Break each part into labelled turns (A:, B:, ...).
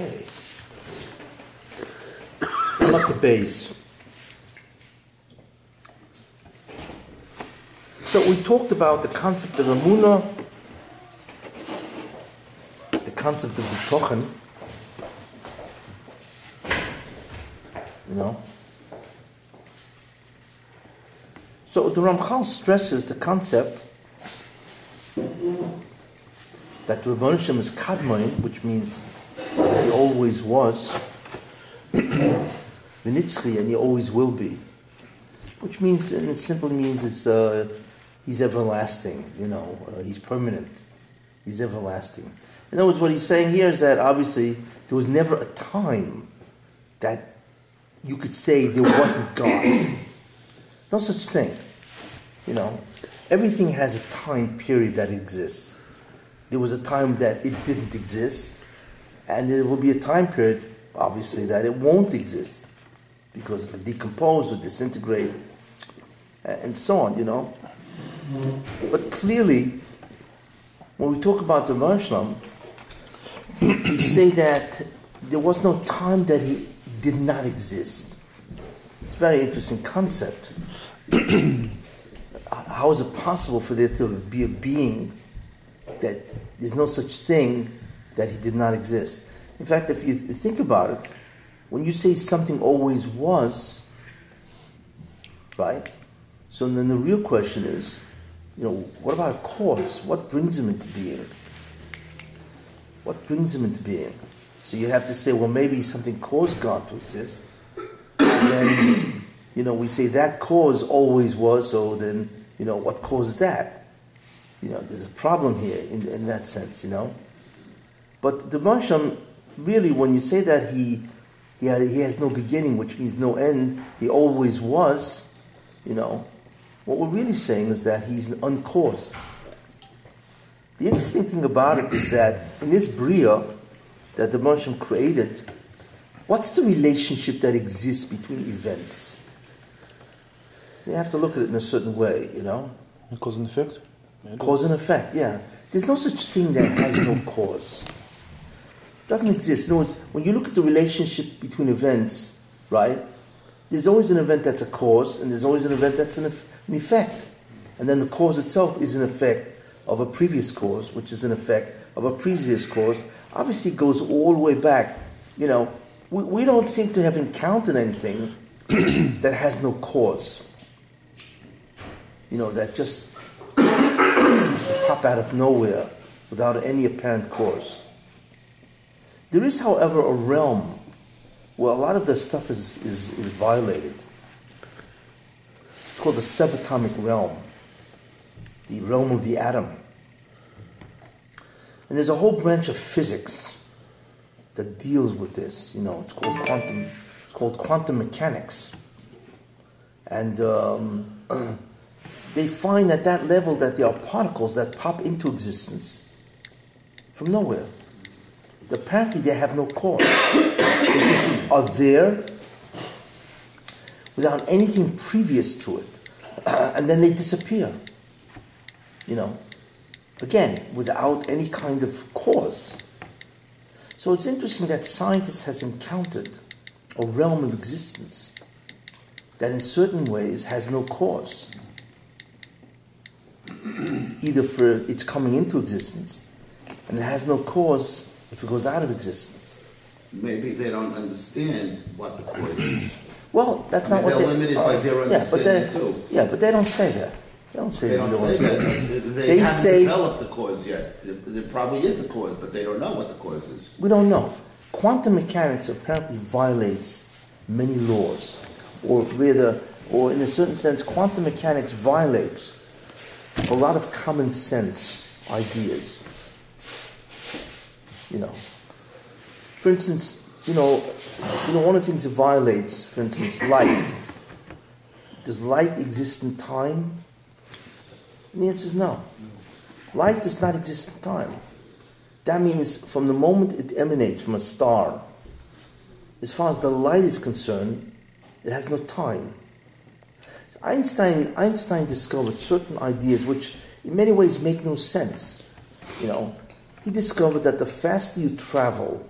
A: Okay. I'm up base. So we talked about the concept of Amuna, the concept of Bitochen, you know. So the Ramchal stresses the concept that Rabban Hashem is Kadmoin, which means he always was, Vinitzchi, and he always will be. Which means, and it simply means it's, uh, he's everlasting, you know, uh, he's permanent, he's everlasting. In other words, what he's saying here is that obviously there was never a time that you could say there wasn't God. No such thing. You know, everything has a time period that exists. There was a time that it didn't exist, and there will be a time period, obviously, that it won't exist because it'll decompose or disintegrate, and so on, you know. But clearly, when we talk about the Rashlam, we say that there was no time that he did not exist. It's a very interesting concept. How is it possible for there to be a being that there's no such thing that he did not exist? In fact, if you think about it, when you say something always was, right? So then the real question is, you know, what about a cause? What brings him into being? What brings him into being? So you have to say, well, maybe something caused God to exist. And then, you know, we say that cause always was, so then, you know, what caused that? You know, there's a problem here in, in that sense, you know. But the Masham, really, when you say that he, he, he has no beginning, which means no end, he always was, you know, what we're really saying is that he's uncaused. The interesting thing about it is that in this Bria that the Masham created, what's the relationship that exists between events? You have to look at it in a certain way, you know?
B: Cause and effect?
A: Cause and effect, yeah. There's no such thing that has no cause. Doesn't exist. In other words, when you look at the relationship between events, right, there's always an event that's a cause, and there's always an event that's an, an effect. And then the cause itself is an effect of a previous cause, which is an effect of a previous cause. Obviously, it goes all the way back. You know, we, we don't seem to have encountered anything that has no cause. You know, that just seems to pop out of nowhere without any apparent cause. There is, however, a realm where a lot of the stuff is, is, is violated. It's called the subatomic realm, the realm of the atom. And there's a whole branch of physics that deals with this. You know, it's called quantum. It's called quantum mechanics. And um, they find at that level that there are particles that pop into existence from nowhere. Apparently, they have no cause. They just are there without anything previous to it, and then they disappear. You know, again, without any kind of cause. So it's interesting that scientists has encountered a realm of existence that in certain ways has no cause. Either for its coming into existence, and it has no cause if it goes out of existence.
C: Maybe they don't understand what the cause is.
A: Well, that's
C: I
A: not
C: mean,
A: what
C: they're
A: they.
C: limited by their
A: yeah, but they,
C: understanding, too.
A: yeah, but they don't say that. They don't say
C: They
A: that.
C: don't say that. They,
A: They
C: haven't
A: say-
C: developed the cause yet. There, there probably is a cause, but they don't know what the cause is.
A: We don't know. Quantum mechanics apparently violates many laws, or rather, or in a certain sense, quantum mechanics violates a lot of common sense ideas. You know, for instance, you know, you know, one of the things it violates, for instance, light. Does light exist in time? And the answer is no. Light does not exist in time. That means from the moment it emanates from a star, as far as the light is concerned, it has no time. Einstein, Einstein discovered certain ideas which in many ways make no sense. You know, he discovered that the faster you travel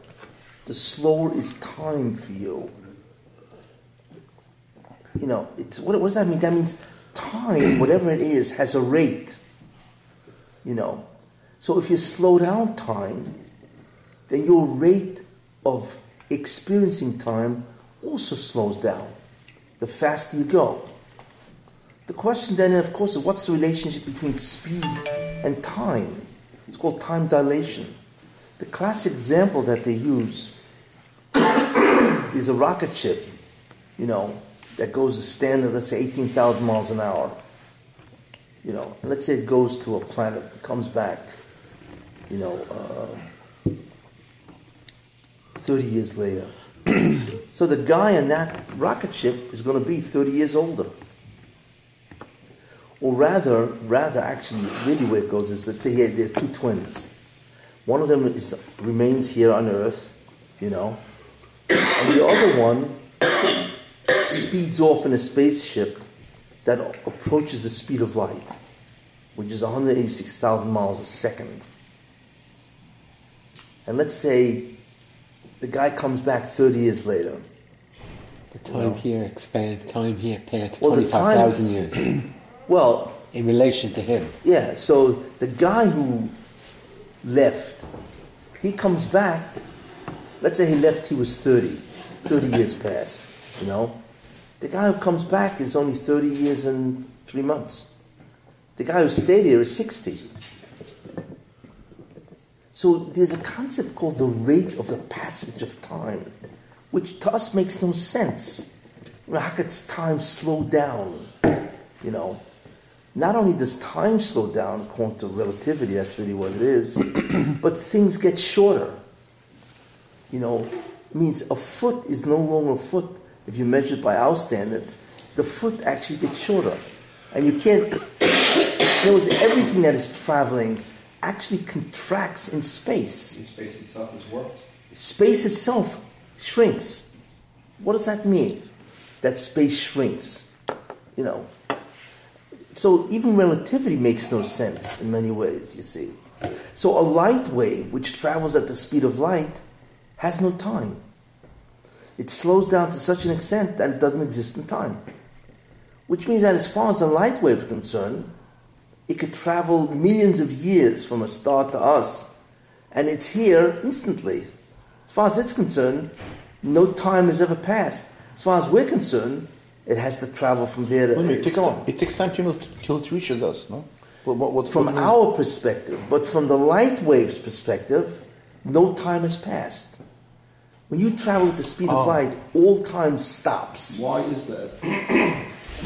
A: the slower is time for you. You know, what, what does that mean? That means time, whatever it is, has a rate. You know, so if you slow down time, then your rate of experiencing time also slows down. The faster you go. The question then, of course, is what's the relationship between speed and time? It's called time dilation. The classic example that they use is a rocket ship, you know, that goes a standard, let's say 18,000 miles an hour. You know, let's say it goes to a planet, comes back, you know, uh, 30 years later. so the guy in that rocket ship is going to be 30 years older. Or rather, rather actually, really where it goes is let's say here there are two twins. One of them is, remains here on Earth, you know, and the other one speeds off in a spaceship that approaches the speed of light, which is 186,000 miles a second. And let's say the guy comes back 30 years later.
B: The time here expand, time here past
A: Well,
B: 25,000 years
A: Well,
B: in relation to him.
A: yeah, so the guy who left, he comes back. Let's say he left, he was 30. 30 years past, you know. The guy who comes back is only 30 years and three months. The guy who stayed here is 60. So there's a concept called the rate of the passage of time, which to us makes no sense. You know, how could time slow down? You know, not only does time slow down according to relativity, that's really what it is, but things get shorter. You know, it means a foot is no longer a foot if you measure it by our standards. The foot actually gets shorter. And you can't, in other words, everything that is traveling actually contracts in space.
D: The space itself is warped.
A: Space itself shrinks. What does that mean? That space shrinks. You know. So even relativity makes no sense in many ways, you see. So a light wave which travels at the speed of light has no time. It slows down to such an extent that it doesn't exist in time. Which means that as far as the light wave is concerned, it could travel millions of years from a star to us, and it's here instantly. As far as it's concerned, no time has ever passed. As far as we're concerned, it has to travel from there to
E: Well, it, takes, it takes time till, till it reaches us, no? What, what, what,
A: From
E: what-
A: our perspective, but from the light wave's perspective, no time has passed. When you travel at the speed of
E: Oh.
A: light, all time stops.
C: Why is that?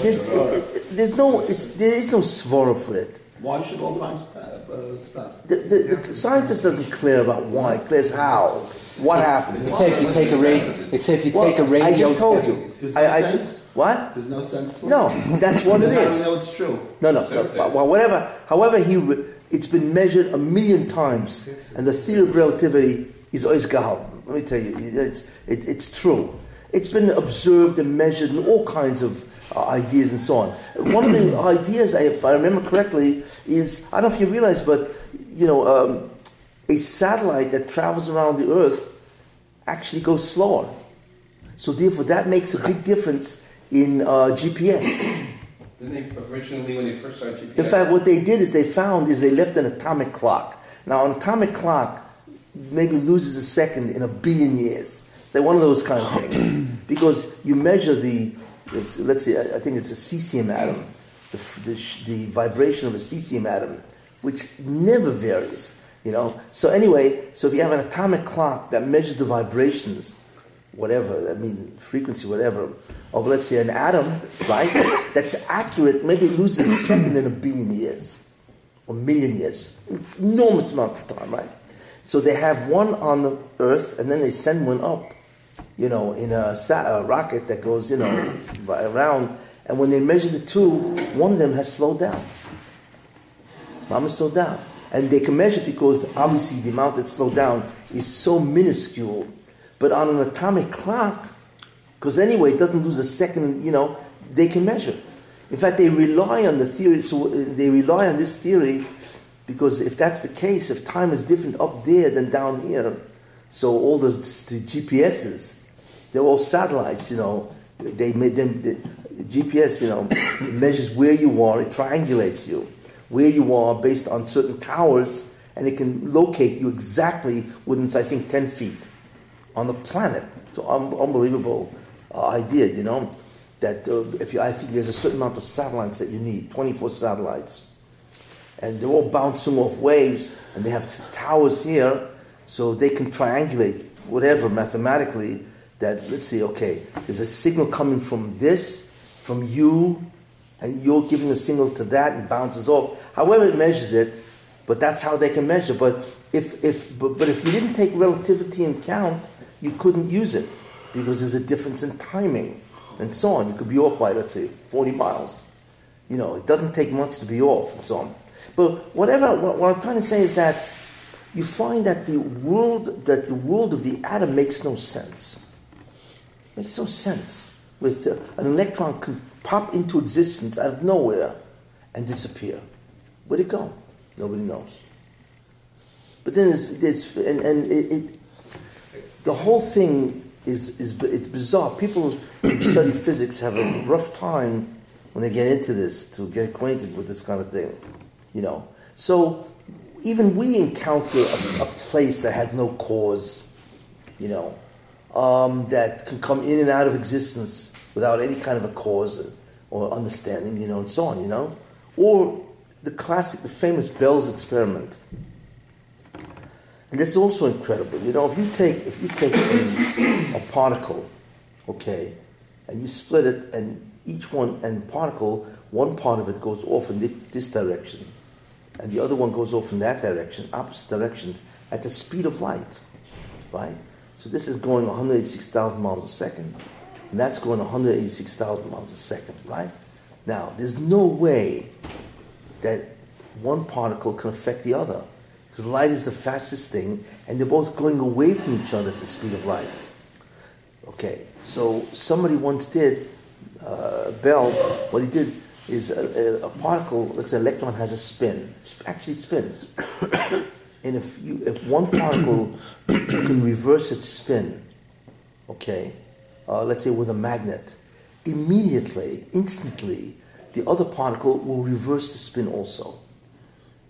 A: There's,
C: What's the-
A: there's no, it's, there is no svara for it.
C: Why should all times uh, uh, stop?
A: The, the, the scientist doesn't clear about why, it clears how, what
B: They
A: happens.
B: say if you take a radio, they say if you take a
A: Well,
B: radio.
A: I just told you.
C: There's
A: I, I
C: no
A: ju-
C: sense?
A: what?
C: There's no sense to it?
A: No, that's what it
C: Then how do we know it's true?
A: No, no. no, Well, whatever. However, he re- it's been measured a million times, and the theory of relativity is always gehalten. Let me tell you, it's it, it's true. It's been observed and measured in all kinds of uh, ideas and so on. One of the ideas, if I remember correctly, is I don't know if you realize, but you know, um, a satellite that travels around the Earth actually goes slower. So therefore, that makes a big difference in uh, GPS.
D: Didn't they originally, when they first started GPS?
A: In fact, what they did is they found is they left an atomic clock. Now, an atomic clock maybe loses a second in a billion years. It's like one of those kind of things because you measure the, let's see, I think it's a cesium atom, the, the, the vibration of a cesium atom, which never varies. You know. So anyway, so if you have an atomic clock that measures the vibrations, whatever, I mean frequency, whatever, of let's say an atom, right? That's accurate. Maybe it loses a second in a billion years, or million years, enormous amount of time, right? So they have one on the Earth, and then they send one up, you know, in a, sa- a rocket that goes, you know, around. And when they measure the two, one of them has slowed down. Mama slowed down. And they can measure because obviously the amount that slowed down is so minuscule. But on an atomic clock, because anyway, it doesn't lose a second, you know, they can measure. In fact, they rely on the theory, so uh, they rely on this theory because if that's the case, if time is different up there than down here, So all the, the GPSs, they're all satellites, you know. They made them, the, GPS, you know, measures where you are, it triangulates you, where you are based on certain towers, and it can locate you exactly within, I think, 10 feet on the planet. It's an un- unbelievable uh, idea, you know, that uh, if you, I think there's a certain amount of satellites that you need, 24 satellites. And they're all bouncing off waves, and they have t- towers here, so they can triangulate whatever mathematically that, let's see, okay, there's a signal coming from this, from you, and you're giving a signal to that and bounces off. However it measures it, but that's how they can measure. But if, if, but, but if you didn't take relativity in count, you couldn't use it because there's a difference in timing and so on. You could be off by, let's say, 40 miles. You know, it doesn't take much to be off and so on. But whatever, what, what I'm trying to say is that you find that the world, that the world of the atom makes no sense. Makes no sense. With uh, an electron can pop into existence out of nowhere and disappear. Where'd it go? Nobody knows. But then there's, and, and it, it, the whole thing is, is it's bizarre. People who study physics have a rough time when they get into this to get acquainted with this kind of thing, you know. So even we encounter a, a place that has no cause, you know, um, that can come in and out of existence without any kind of a cause or understanding, you know, and so on, you know. Or the classic, the famous Bell's experiment. And this is also incredible. You know, if you take if you take a, a particle, okay, and you split it, and each one and particle, one part of it goes off in this direction, and the other one goes off in that direction, opposite directions, at the speed of light, right? So this is going 186,000 miles a second, and that's going 186,000 miles a second, right? Now, there's no way that one particle can affect the other. Because light is the fastest thing, and they're both going away from each other at the speed of light. Okay, so somebody once did, uh, Bell, what he did is a, a, a particle, let's say electron has a spin. It's, actually, it spins. And if, you, if one particle, you can reverse its spin, okay, uh, let's say with a magnet, immediately, instantly, the other particle will reverse the spin also.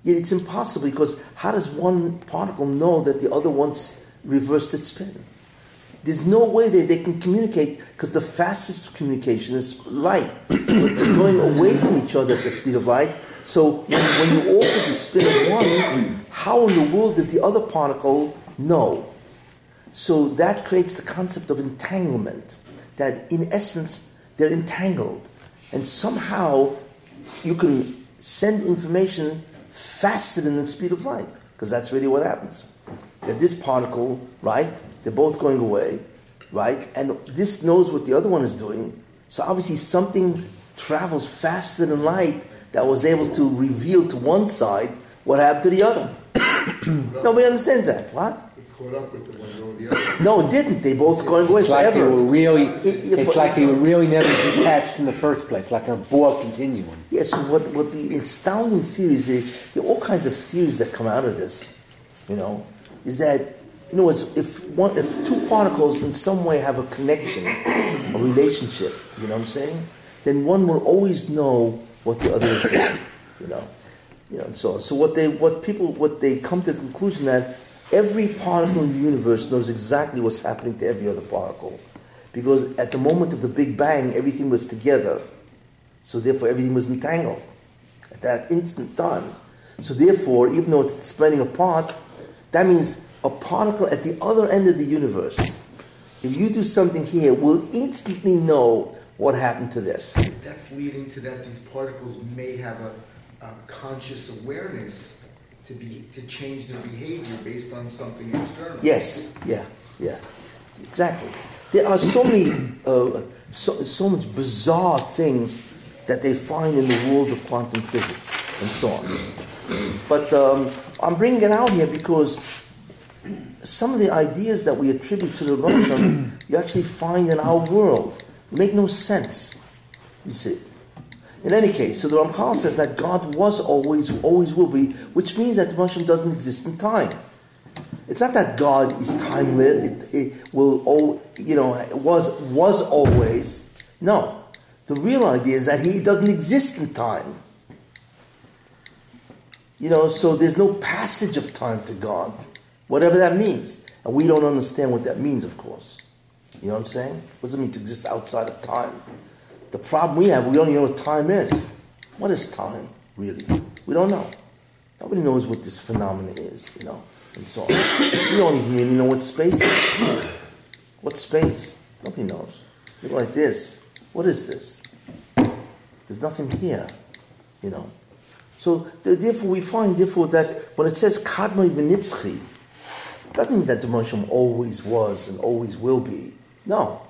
A: Yet it's impossible because how does one particle know that the other one's reversed its spin? There's no way that they can communicate because the fastest communication is light. They're going away from each other at the speed of light. So when, when you alter the spin of one, how in the world did the other particle know? So that creates the concept of entanglement, that in essence they're entangled. And somehow you can send information faster than the speed of light, because that's really what happens. That this particle, right, they're both going away, right, and this knows what the other one is doing. So obviously something travels faster than light that was able to reveal to one side what happened to the other. Nobody understands that. What?
F: It caught up with the one over the other.
A: No, it didn't. They both going away
B: It's like they were really,
A: It- it-
B: it's like they were really never detached in the first place, like a ball continuum.
A: Yes, so what, what the astounding theories, there there are all kinds of theories that come out of this, you know, is that, in other words, if, one, if two particles in some way have a connection, a relationship, you know what I'm saying, then one will always know what the other is doing, you know. You know, and so on. So what they, what people, what they come to the conclusion that every particle in the universe knows exactly what's happening to every other particle. Because at the moment of the Big Bang, everything was together. So therefore, everything was entangled at that instant time. So therefore, even though it's spreading apart, that means a particle at the other end of the universe, if you do something here, will instantly know what happened to this.
F: That's leading to that these particles may have a, a conscious awareness to be, to change their behavior based on something external.
A: Yes, yeah, yeah, exactly. There are so many, uh, so, so much bizarre things that they find in the world of quantum physics and so on. But um, I'm bringing it out here because some of the ideas that we attribute to the Rambam, you actually find in our world. Make no sense, you see. In any case, so the Ramchal says that God was always, always will be, which means that the Rambam doesn't exist in time. It's not that God is timeless. It, it will, al- you know, was was always. No, the real idea is that He doesn't exist in time. You know, so there's no passage of time to God, whatever that means, and we don't understand what that means, of course. You know what I'm saying? What does it mean to exist outside of time? The problem we have, we don't even know what time is. What is time, really? We don't know. Nobody knows what this phenomenon is, you know, and so on. We don't even really know what space is. What space? Nobody knows. Look like this. What is this? There's nothing here, you know. So therefore, we find therefore that when it says v'nitzchi, it doesn't mean that Moshe always was and always will be. No,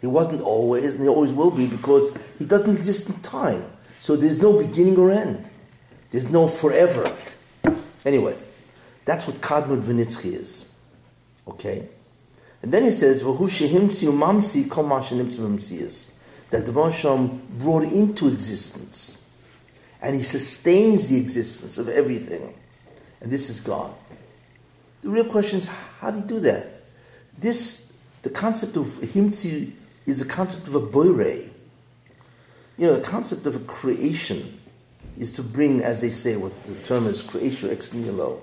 A: he wasn't always and he always will be because he doesn't exist in time. So there's no beginning or end. There's no forever. Anyway, that's what kadmoi v'nitzchi is. Okay. And then he says, "V'hu shehimtzi umamsi kol ma shenimtzi that the Moshe brought into existence and he sustains the existence of everything. And this is God. The real question is, how do you do that? This, the concept of himtzi is the concept of a boire. You know, the concept of a creation is to bring, as they say, what the term is creation ex nihilo,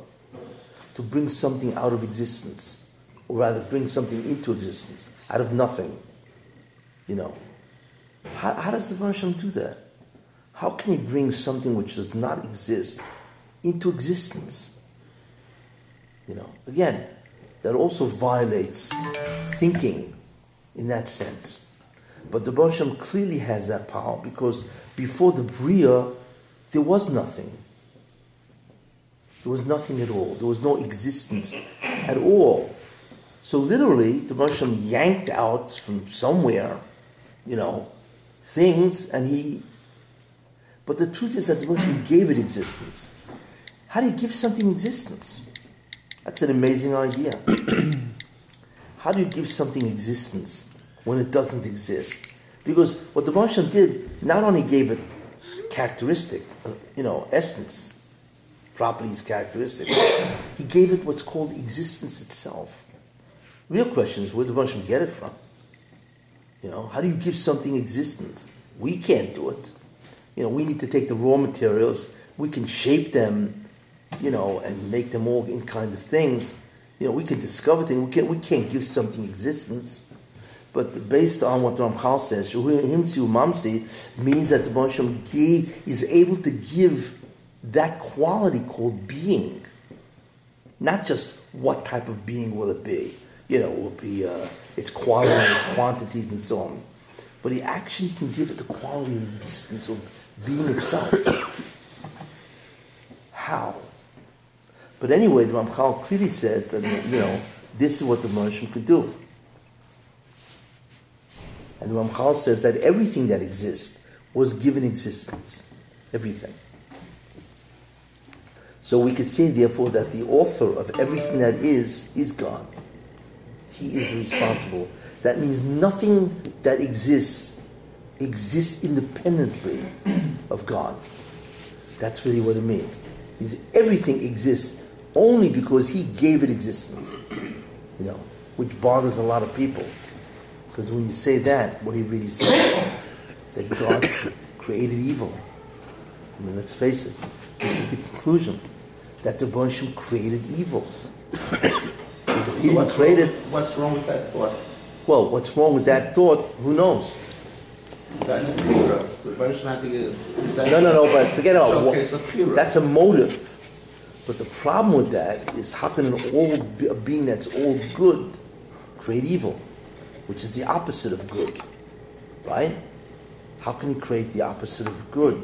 A: to bring something out of existence, or rather bring something into existence, out of nothing. You know. How, how does the Baruch do that? How can he bring something which does not exist into existence? You know, again, that also violates thinking in that sense. But the Hashem clearly has that power because before the Bria, there was nothing. There was nothing at all. There was no existence at all. So literally, the Hashem yanked out from somewhere, you know, things, and he. But the truth is that the Hashem gave it existence. How do you give something existence? That's an amazing idea. How do you give something existence when it doesn't exist? Because what the Baruch did not only gave it characteristic, uh, you know, essence, properties, characteristics, he gave it what's called existence itself. Real question is where did the Baruch get it from? You know, how do you give something existence? We can't do it. You know, we need to take the raw materials, we can shape them, you know, and make them all in kind of things. You know, we can discover things. We can't, we can't give something existence. But based on what Ramchal says, Himtzi Mamsi means that the Hashem is able to give that quality called being. Not just what type of being will it be. You know, will be uh, its quality, its quantities, and so on. But he actually can give it the quality of existence of being itself. How? But anyway, the Ramchal clearly says that, you know, this is what the Moshe could do. And the Ramchal says that everything that exists was given existence. Everything. So we could say, therefore, that the author of everything that is, is God. He is responsible. That means nothing that exists exists independently of God. That's really what it means. Is everything exists only because He gave it existence. You know, which bothers a lot of people. Because when you say that, what he really says that God created evil. I mean, let's face it. This is the conclusion that the Hashem created evil. Because if he didn't
C: What's
A: create
C: wrong-
A: it,
C: What's wrong with that thought?
A: well, what's wrong with that thought? Who knows?
C: That's a pira. The Baruch had to present.
A: No, no, no. But forget about what. That's a motive. But the problem with that is how can an all a being that's all good create evil, which is the opposite of good, right? How can he create the opposite of good?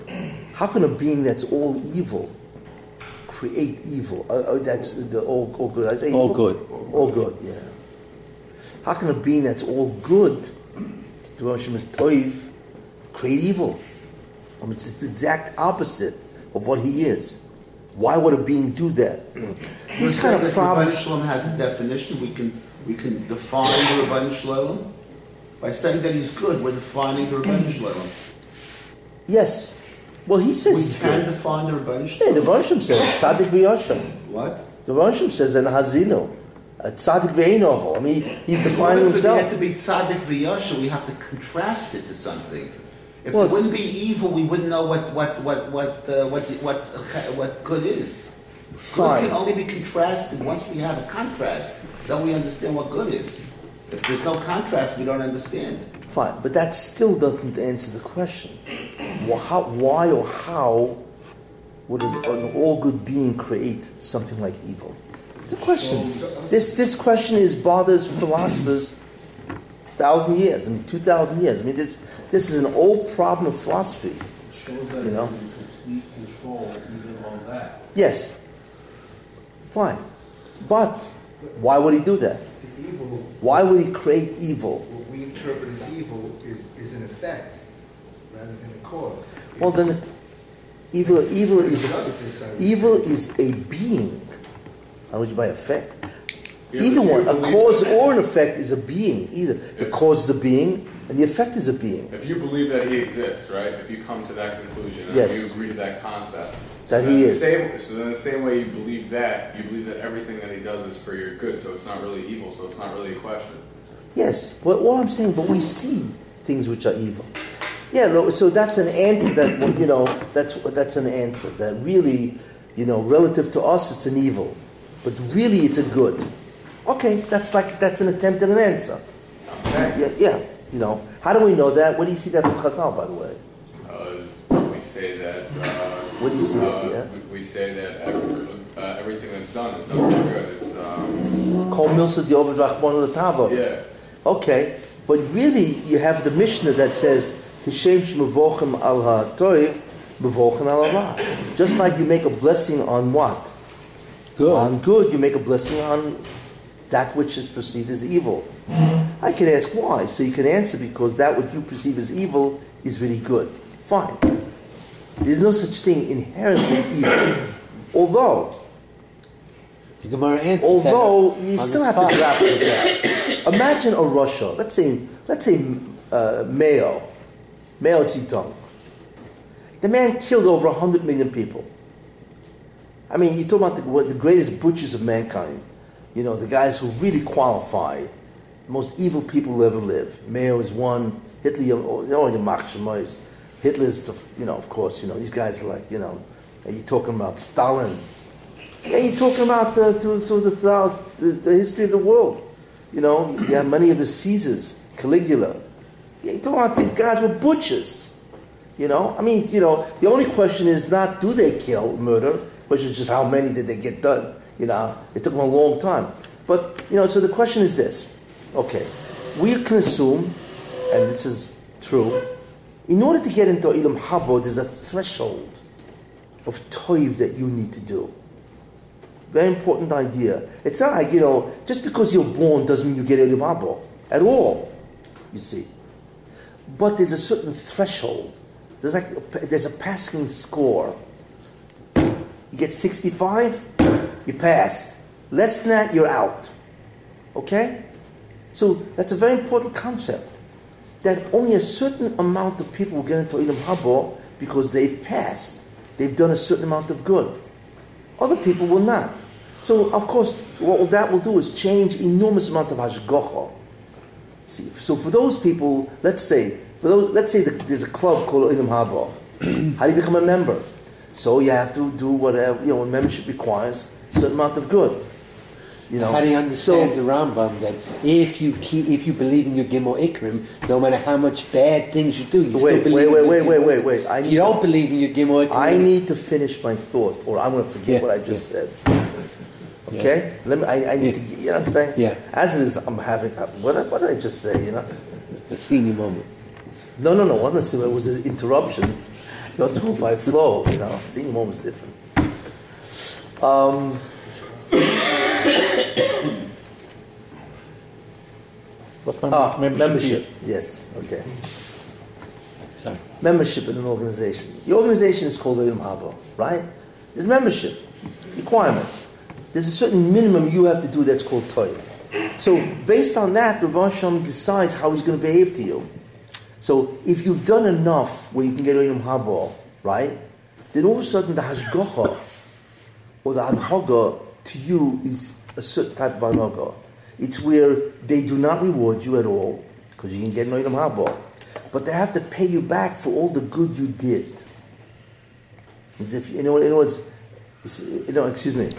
A: How can a being that's all evil create evil? Uh, uh, that's the all, all good. I say
B: All
A: evil?
B: good.
A: All good. Yeah. How can a being that's all good, the Rosh Hashem is toiv, create evil? I mean, it's the exact opposite of what he is. Why would a being do that? These kind of problems.
C: Shalom has a definition. We can we can define the Rebbeinu Shalom by saying that he's good. We're defining the Rebbeinu mm. Shalom.
A: Yes. Well, he says
C: We
A: he's
C: can
A: good.
C: define the Rebbeinu
A: Yeah, the
C: Shalom.
A: Rosh says Sadik v'Yoshem.
C: What?
A: The Rosh Hashem says in Haazinu A tzaddik ve'enovel. I mean, he's defining
C: In order for
A: himself.
C: to be tzaddik v'yasha, we have to contrast it to something. If
A: Well,
C: it wouldn't be evil, we wouldn't know what what what what uh, what what what good is. Good can only be contrasted once we have a contrast. Then we understand what good is. If there's no contrast, we don't understand.
A: Fine, but that still doesn't answer the question. Wh- How, why or how would an, an all-good being create something like evil? It's a question. This this question is bothers philosophers thousand years. I mean, two thousand years. I mean, this this is an old problem of philosophy.
D: Shows that
A: You know?
D: he's in complete control even on that.
A: Yes, fine, but why would he do that?
F: The evil,
A: Why would he create evil?
F: what we interpret as evil is, is an effect rather than a cause.
A: Well, then, it, evil evil is
F: Justice,
A: evil is a being. How would you by effect? Either one, a cause or an effect is a being. Either the cause is a being and the effect is a being.
G: If you believe that he exists, right? If you come to that conclusion and
A: Yes.
G: you agree to that concept,
A: That
G: then
A: he is.
G: Same, so then the same way you believe that, you believe that everything that he does is for your good. So it's not really evil. So it's not really a question.
A: Yes, well, all I'm saying, but we see things which are evil. Yeah, so that's an answer that you know. That's that's an answer that really, you know, relative to us, it's an evil, but really it's a good. Okay, that's like that's an attempt at an answer. Yeah, yeah, you know. How do we know that? Where do you see that from Chazal, by the way?
G: Because we say that. Uh,
A: What do you see
G: uh,
A: there, yeah?
G: we, we say that every, uh, everything that's done is done for good. It's um,
A: Kol milsa di'ovid rachmon l'tavo.
G: yeah.
A: Okay, but really you have the Mishnah that says, Kishem shemavochem al ha'toiv, mavochem al ha'ra. Just like you make a blessing on what?
B: Good.
A: On good, you make a blessing on that which is perceived as evil. I can ask why, so you can answer because that what you perceive as evil is really good. Fine. There's no such thing inherently evil. Although,
B: The Gemara answers
A: although you still have to grapple with that. Imagine a Russia, let's say, let's say uh, Mayo, Mayo Zedong. The man killed over 100 million people. I mean, you talk about the, what- the greatest butchers of mankind, you know, the guys who really qualify, the most evil people who ever lived. Mayo is one, Hitler, you know, Yamach Shemois. Hitler's, the- you know, of course, you know, these guys are like, you know, are you talking about Stalin? Yeah, you're talking about uh, through, through the, the, the history of the world. You know, you have many of the Caesars, Caligula. Yeah, you're talking about these guys were butchers. You know, I mean, you know, the only question is not do they kill, murder, the question is just how many did they get done. You know, it took them a long time. But, you know, so the question is this. Okay, we can assume, and this is true, in order to get into Ilam Habo, there's a threshold of toiv that you need to do. Very important idea. It's not like, you know, just because you're born doesn't mean you get Ilam Habo at all, you see. But there's a certain threshold. There's like there's a passing score. You get 65, you passed. Less than that, you're out. Okay? So that's a very important concept. That only a certain amount of people will get into Ilam Habo because they've passed. They've done a certain amount of good. Other people will not. So of course, what that will do is change enormous amount of hashgacha. See, so for those people, let's say, for those, let's say that there's a club called Ilam Haba. How do you become a member? So you have to do whatever you know. Membership requires a certain amount of good. You know.
B: How do you understand
A: So,
B: the Rambam that if you keep, if you believe in your Gimel Ikrim, no matter how much bad things you do, you still
A: Wait,
B: believe
A: wait,
B: in
A: wait,
B: your
A: wait, wait, wait, wait.
B: You don't
A: to-
B: believe in your Gimel Ikrim.
A: I need to finish my thought, or I'm going to forget
B: Yeah,
A: what I just
B: yeah.
A: said. Okay, let me. I, I need
B: Yeah.
A: to. You know what I'm saying?
B: Yeah.
A: As it is, I'm having. Uh, what, what did I just say? You know.
B: a senior moment.
A: No, no, no. It wasn't. a- It was an interruption. You're two five flow. You know. Seeing moment's different. Um,
E: What
A: ah,
E: membership?
A: membership. Yes. Okay.
B: Sorry.
A: Membership in an organization. The organization is called Ilm Haba, right? There's membership requirements. There's a certain minimum you have to do that's called toiv. So based on that, the Rosh Hashanah decides how he's going to behave to you. So if you've done enough where you can get Ilm Haba, right? Then all of a sudden the hashgacha or the anhaga to you is a certain type of anhaga. It's where they do not reward you at all because you can get item haba, but they have to pay you back for all the good you did. Means if you know, in other words, it's- you know, excuse me,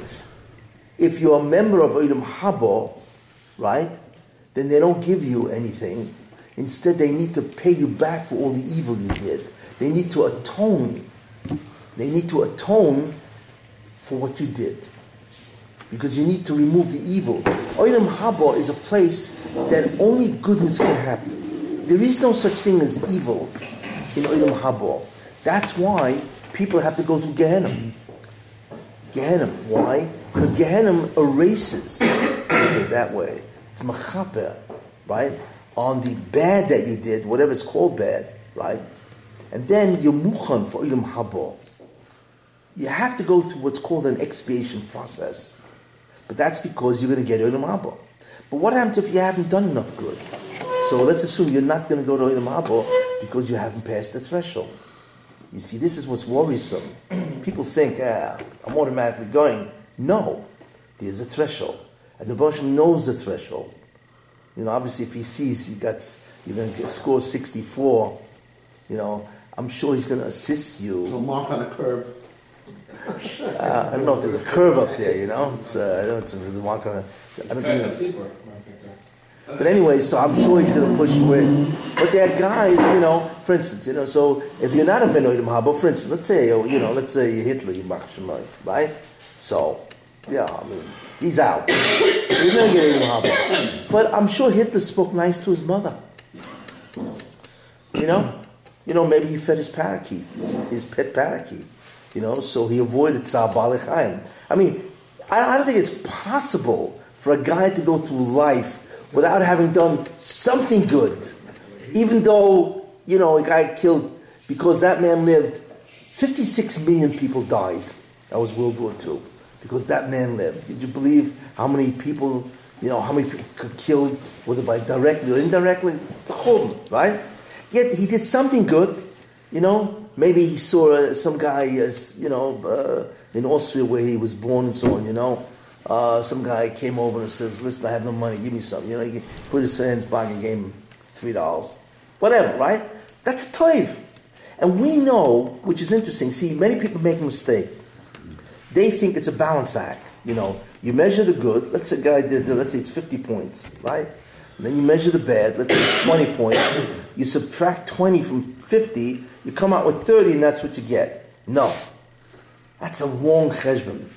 A: if you're a member of item haba, right, then they don't give you anything. Instead, they need to pay you back for all the evil you did. They need to atone. They need to atone for what you did. Because you need to remove the evil. Olam Haba is a place that only goodness can happen. There is no such thing as evil in Olam Haba. That's why people have to go through Gehenna. Gehenna. Why? Because Gehenna erases, that way. It's machaper, right? On the bad that you did, whatever it's called bad, right? And then you're muchan for Olam Haba. You have to go through what's called an expiation process. But that's because you're going to get Olam Haba. But what happens if you haven't done enough good? So let's assume you're not going to go to Olam Haba because you haven't passed the threshold. You see, this is what's worrisome. People think, ah, I'm automatically going. No, there's a threshold. And the Baruch knows the threshold. You know, obviously, if he sees you got, you're going to score 64, you know, I'm sure he's going to assist you.
C: Little mark on a curve.
A: Uh, I don't know if there's a curve up there, you know. It's, uh, I don't know if there's a mark on a, I don't think. But anyway, so I'm sure he's going to push you in. But there are guys, you know, for instance, you know, so if you're not a Benoidim Haba, for instance, let's say, you know, let's say Hitler, right? So, yeah, I mean, he's out. He's going to get Odim Haba. But I'm sure Hitler spoke nice to his mother. You know? You know, maybe he fed his parakeet, his pet parakeet. You know, so he avoided Tzar Chaim. I mean, I, I don't think it's possible for a guy to go through life without having done something good. Even though, you know, a guy killed, because that man lived, 56 million people died. That was World War II. Because that man lived. Did you believe how many people, you know, how many people could killed, whether by directly or indirectly? It's a whole, right? Yet he did something good, you know. Maybe he saw uh, some guy, as you know, uh, in Austria where he was born and so on, you know. Uh, some guy came over and says, "Listen, I have no money. Give me something." You know, he put his hands back and gave him three dollars, whatever. Right? That's a toiv, and we know, which is interesting. See, many people make mistake. They think it's a balance act. You know, you measure the good. Let's say guy did, let's say it's fifty points, right? And then you measure the bad. Let's say it's twenty points. You subtract twenty from fifty. You come out with thirty, and that's what you get. No, that's a wrong cheshbon.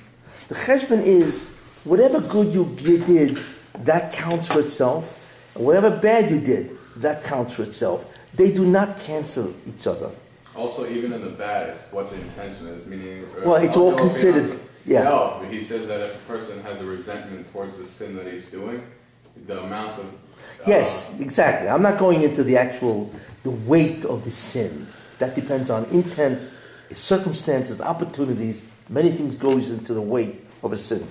A: The cheshbon is whatever good you did, that counts for itself. And whatever bad you did, that counts for itself. They do not cancel each other.
G: Also, even in the bad, it's what the intention is, meaning.
A: Well, it's all
G: know if he
A: considered- yeah.
G: No, but he says that if a person has a resentment towards the sin that he's doing, the amount of. uh,
A: Yes, exactly. I'm not going into the actual the weight of the sin. That depends on intent, circumstances, opportunities. Many things goes into the weight of a sin.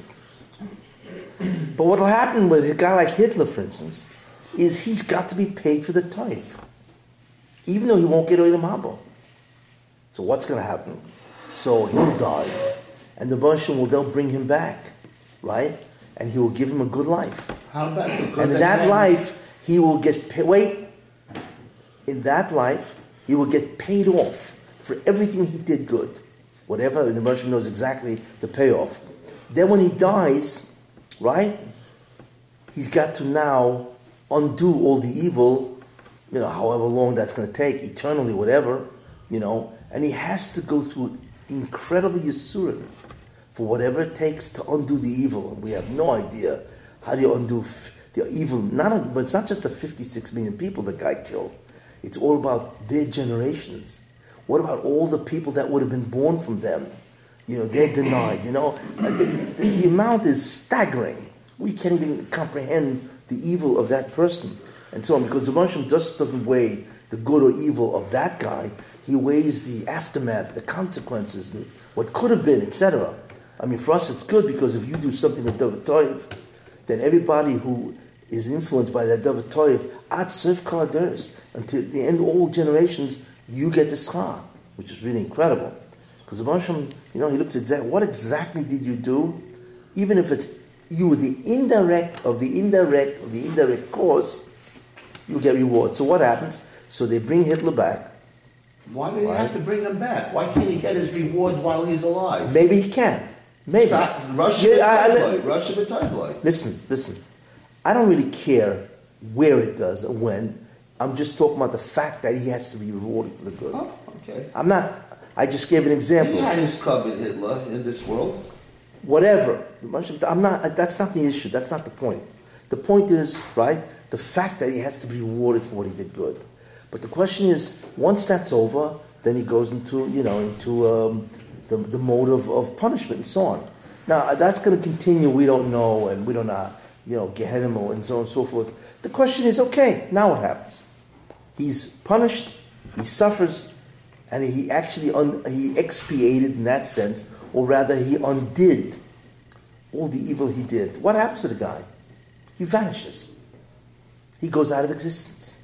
A: But what will happen with a guy like Hitler, for instance, is he's got to be paid for the tithe, even though he won't get Olam Haba. So what's going to happen? So he'll die, and the Russian will then bring him back, right? And he will give him a good life.
C: How about
A: And in
C: that
A: life, he will get paid. Wait. In that life, he will get paid off for everything he did good. Whatever, the Russian knows exactly the payoff. Then when he dies, right, he's got to now undo all the evil, you know, however long that's going to take, eternally, whatever, you know, and he has to go through incredible yisurim for whatever it takes to undo the evil. And we have no idea how do you undo f- the evil. Not, a, but it's not just the 56 million people the guy killed. It's all about their generations. What about all the people that would have been born from them? You know, they're denied. You know, Uh, the, the, the amount is staggering. We can't even comprehend the evil of that person and so on because the Moshe just doesn't weigh the good or evil of that guy. He weighs the aftermath, the consequences, what could have been, etc. I mean, for us, it's good because if you do something with David Toiv, then everybody who is influenced by that David Toiv, at Sif Kaladers, until the end of all generations, you get the schar, which is really incredible. Because the Moshe, you know, he looks at. What exactly did you do? Even if it's you were the indirect of the indirect of the indirect cause, you get reward. So what happens? So they bring Hitler back.
C: Why did he have to bring him back? Why can't he get his reward while he's alive?
A: Maybe he can. Maybe.
C: Sa- Russia
A: Yeah, I- I-
C: Beteilight, Russia Beteilight.
A: Listen, listen. I don't really care where it does or when. I'm just talking about the fact that he has to be rewarded for the good.
C: Oh, okay.
A: I'm not. I just gave an example.
C: He had his covet Hitler in this world.
A: Whatever. I'm not. That's not the issue. That's not the point. The point is right. The fact that he has to be rewarded for what he did good. But the question is, once that's over, then he goes into you know into um, the the mode of, of punishment and so on. Now that's going to continue. We don't know, and we don't know. You know, Gehenna and so on and so forth. The question is, okay, now what happens? He's punished. He suffers and he actually un, he expiated in that sense, or rather, he undid all the evil he did. What happens to the guy? He vanishes. He goes out of existence.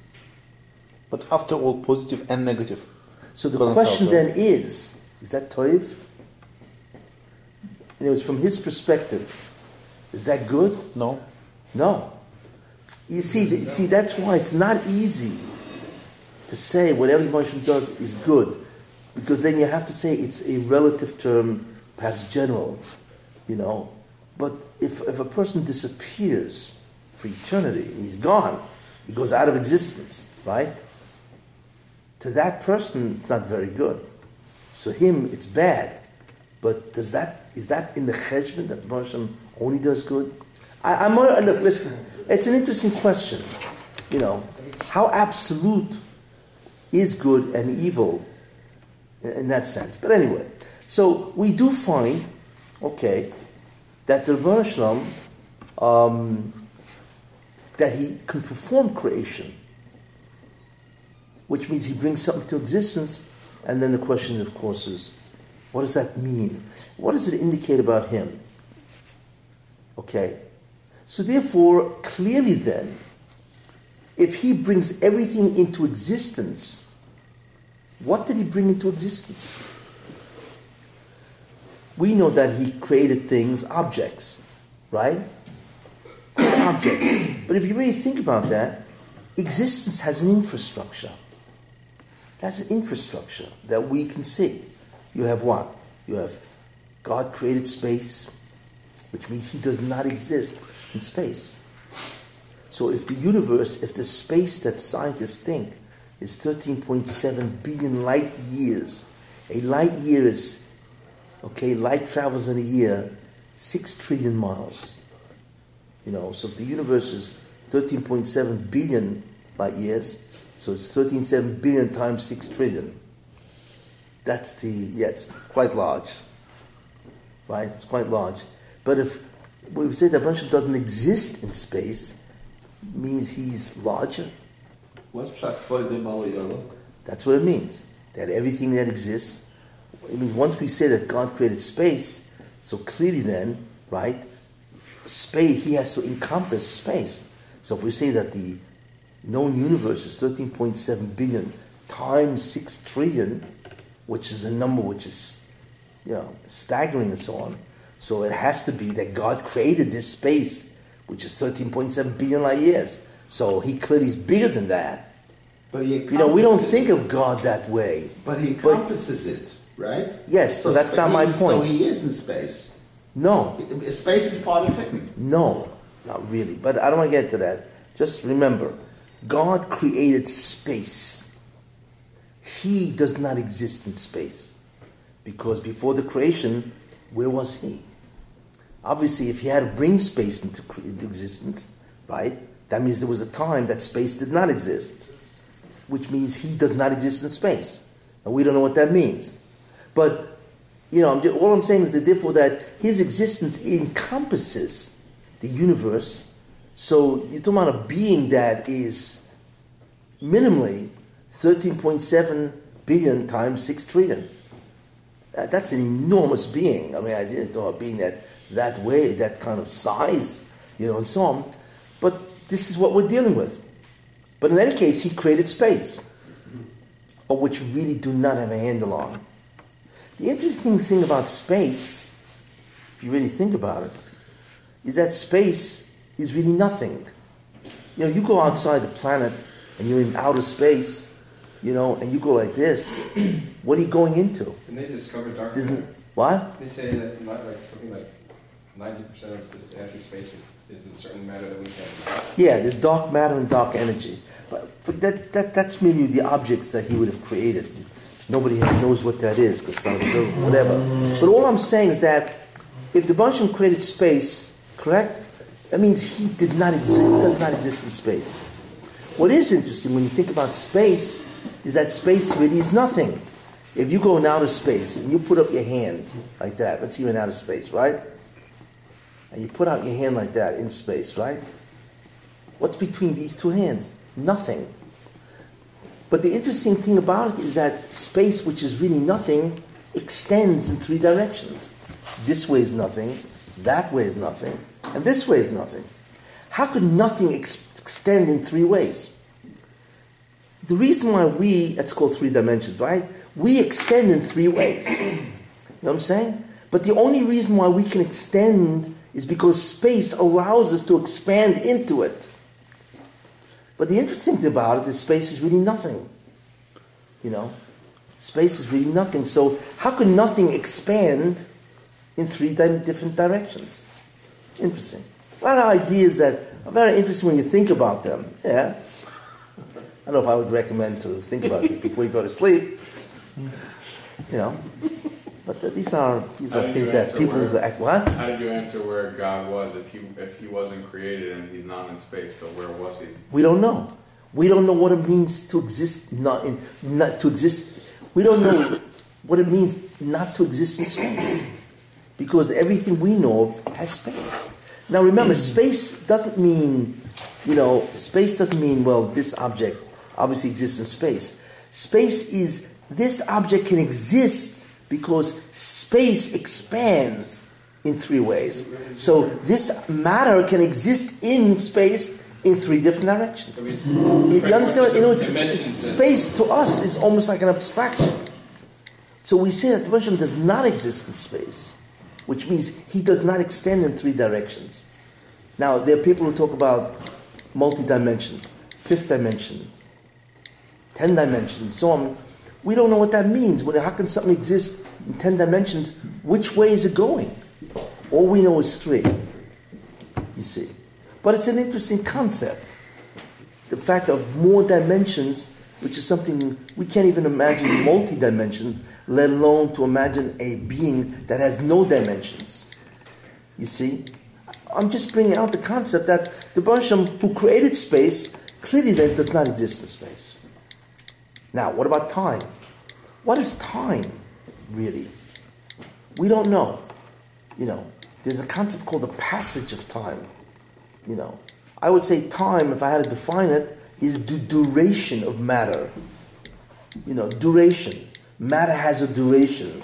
E: But after all, positive and negative.
A: So the question then is: Is that toiv? And it was from his perspective. Is that good?
E: No.
A: No. You see, see, that's why it's not easy to say whatever Moshe does is good, because then you have to say it's a relative term, perhaps general, you know. But if, if a person disappears for eternity and he's gone, he goes out of existence, right? To that person, it's not very good. So him, it's bad. But does that is that in the cheshbon that Moshe only does good? I, I'm more, look. Listen, it's an interesting question. You know, how absolute is good and evil in, that sense? But anyway, so we do find, okay, that the Shalom, um, that he can perform creation, which means he brings something to existence, and then the question, of course, is what does that mean? What does it indicate about him? Okay. So therefore, clearly then, if he brings everything into existence, what did he bring into existence? We know that he created things, objects, right? objects. But if you really think about that, existence has an infrastructure. That's an infrastructure that we can see. You have what? You have God created space, which means He does not exist in space. So if the universe, if the space that scientists think is 13.7 billion light years, a light year is, okay, light travels in a year 6 trillion miles. You know, so if the universe is 13.7 billion light years, so it's 13.7 billion times 6 trillion. That's the, yeah, it's quite large. Right? It's quite large. But if we say that Hashem doesn't exist in space, means he's larger.
C: What's Pshat Kvodim Alayola?
A: That's what it means. That everything that exists, it means once we say that God created space, so clearly then, right, space, he has to encompass space. So if we say that the known universe is 13.7 billion times 6 trillion, which is a number which is, you know, staggering and so on. So it has to be that God created this space, which is 13.7 billion light years. So he clearly is bigger than that.
C: But he
A: You know, we don't think of God that way.
C: But he encompasses it, right?
A: Yes, but that's not my
C: he- So
A: point.
C: he is in space.
A: No,
C: Space is part of him.
A: no, not really. But I don't want to get to that. Just remember, God created space. He does not exist in space. Because before the creation, where was he? Obviously, if he had to bring space into, into existence, right, that means there was a time that space did not exist, which means he does not exist in space. And we don't know what that means. But, you know, all I'm saying is that therefore that his existence encompasses the universe. So you're talking about a being that is minimally 13.7 billion times 6 trillion. That- that's an enormous being. I mean, I didn't know a being that that way, that kind of size, you know, and so on. But this is what we're dealing with. But in any case, he created space, of which we really do not have a handle on. The interesting thing about space, if you really think about it, is that space is really nothing. You know, you go outside the planet and you're in outer space, you know, and you go like this. What are you going into?
H: Didn't they discover dark
A: Isn't
H: matter?
A: what?
H: They say that like something like ninety percent of the empty space is, is a certain matter that we can't.
A: Yeah, there's dark matter and dark energy. But, that, that, that's merely the objects that he would have created. Nobody knows what that is, because it's not observable, whatever. But all I'm saying is that if the Bansham created space, correct? That means he did not exist, does not exist in space. What is interesting when you think about space is that space really is nothing. If you go in outer space and you put up your hand like that, let's you're in outer space, right? And you put out your hand like that in space, right? What's between these two hands? Nothing. But the interesting thing about it is that space, which is really nothing, extends in three directions. This way is nothing, that way is nothing, and this way is nothing. How could nothing ex- extend in three ways? The reason why we, that's called three dimensions, right? We extend in three ways. You know what I'm saying? But the only reason why we can extend is because space allows us to expand into it. But the interesting thing about it is space is really nothing. You know? Space is really nothing. So how can nothing expand in three di- different directions? Interesting. A lot of ideas that are very interesting when you think about them. Yes. I don't know if I would recommend to think about this before you go to sleep. You know. But uh, these are these are things that people
G: where-
A: act what?
G: How did you answer where God was if he if he wasn't created and he's not in space? So where was he?
A: We don't know. We don't know what it means to exist not in not to exist. We don't know what it means not to exist in space, because everything we know of has space. Now remember, hmm. space doesn't mean, you know, space doesn't mean well this object obviously exists in space. Space is this object can exist because space expands in three ways. So this matter can exist in space in three different directions. You, you understand? What, you know, it's, it's, space to us is almost like an abstraction. So we say that the does not exist in space, which means he does not extend in three directions. Now there are people who talk about multi dimensions, fifth dimension, ten dimensions, so on. We don't know what that means. How can something exist in ten dimensions? Which way is it going? All we know is three. You see, but it's an interesting concept the fact of more dimensions, which is something we can't even imagine multi dimensions, let alone to imagine a being that has no dimensions. You see? I'm just bringing out the concept that the Barsham who created space clearly then does not exist in space. Now, what about time? What is time, really? We don't know. You know, there's a concept called the passage of time. You know, I would say time, if I had to define it, is the duration of matter. You know, duration. Matter has a duration.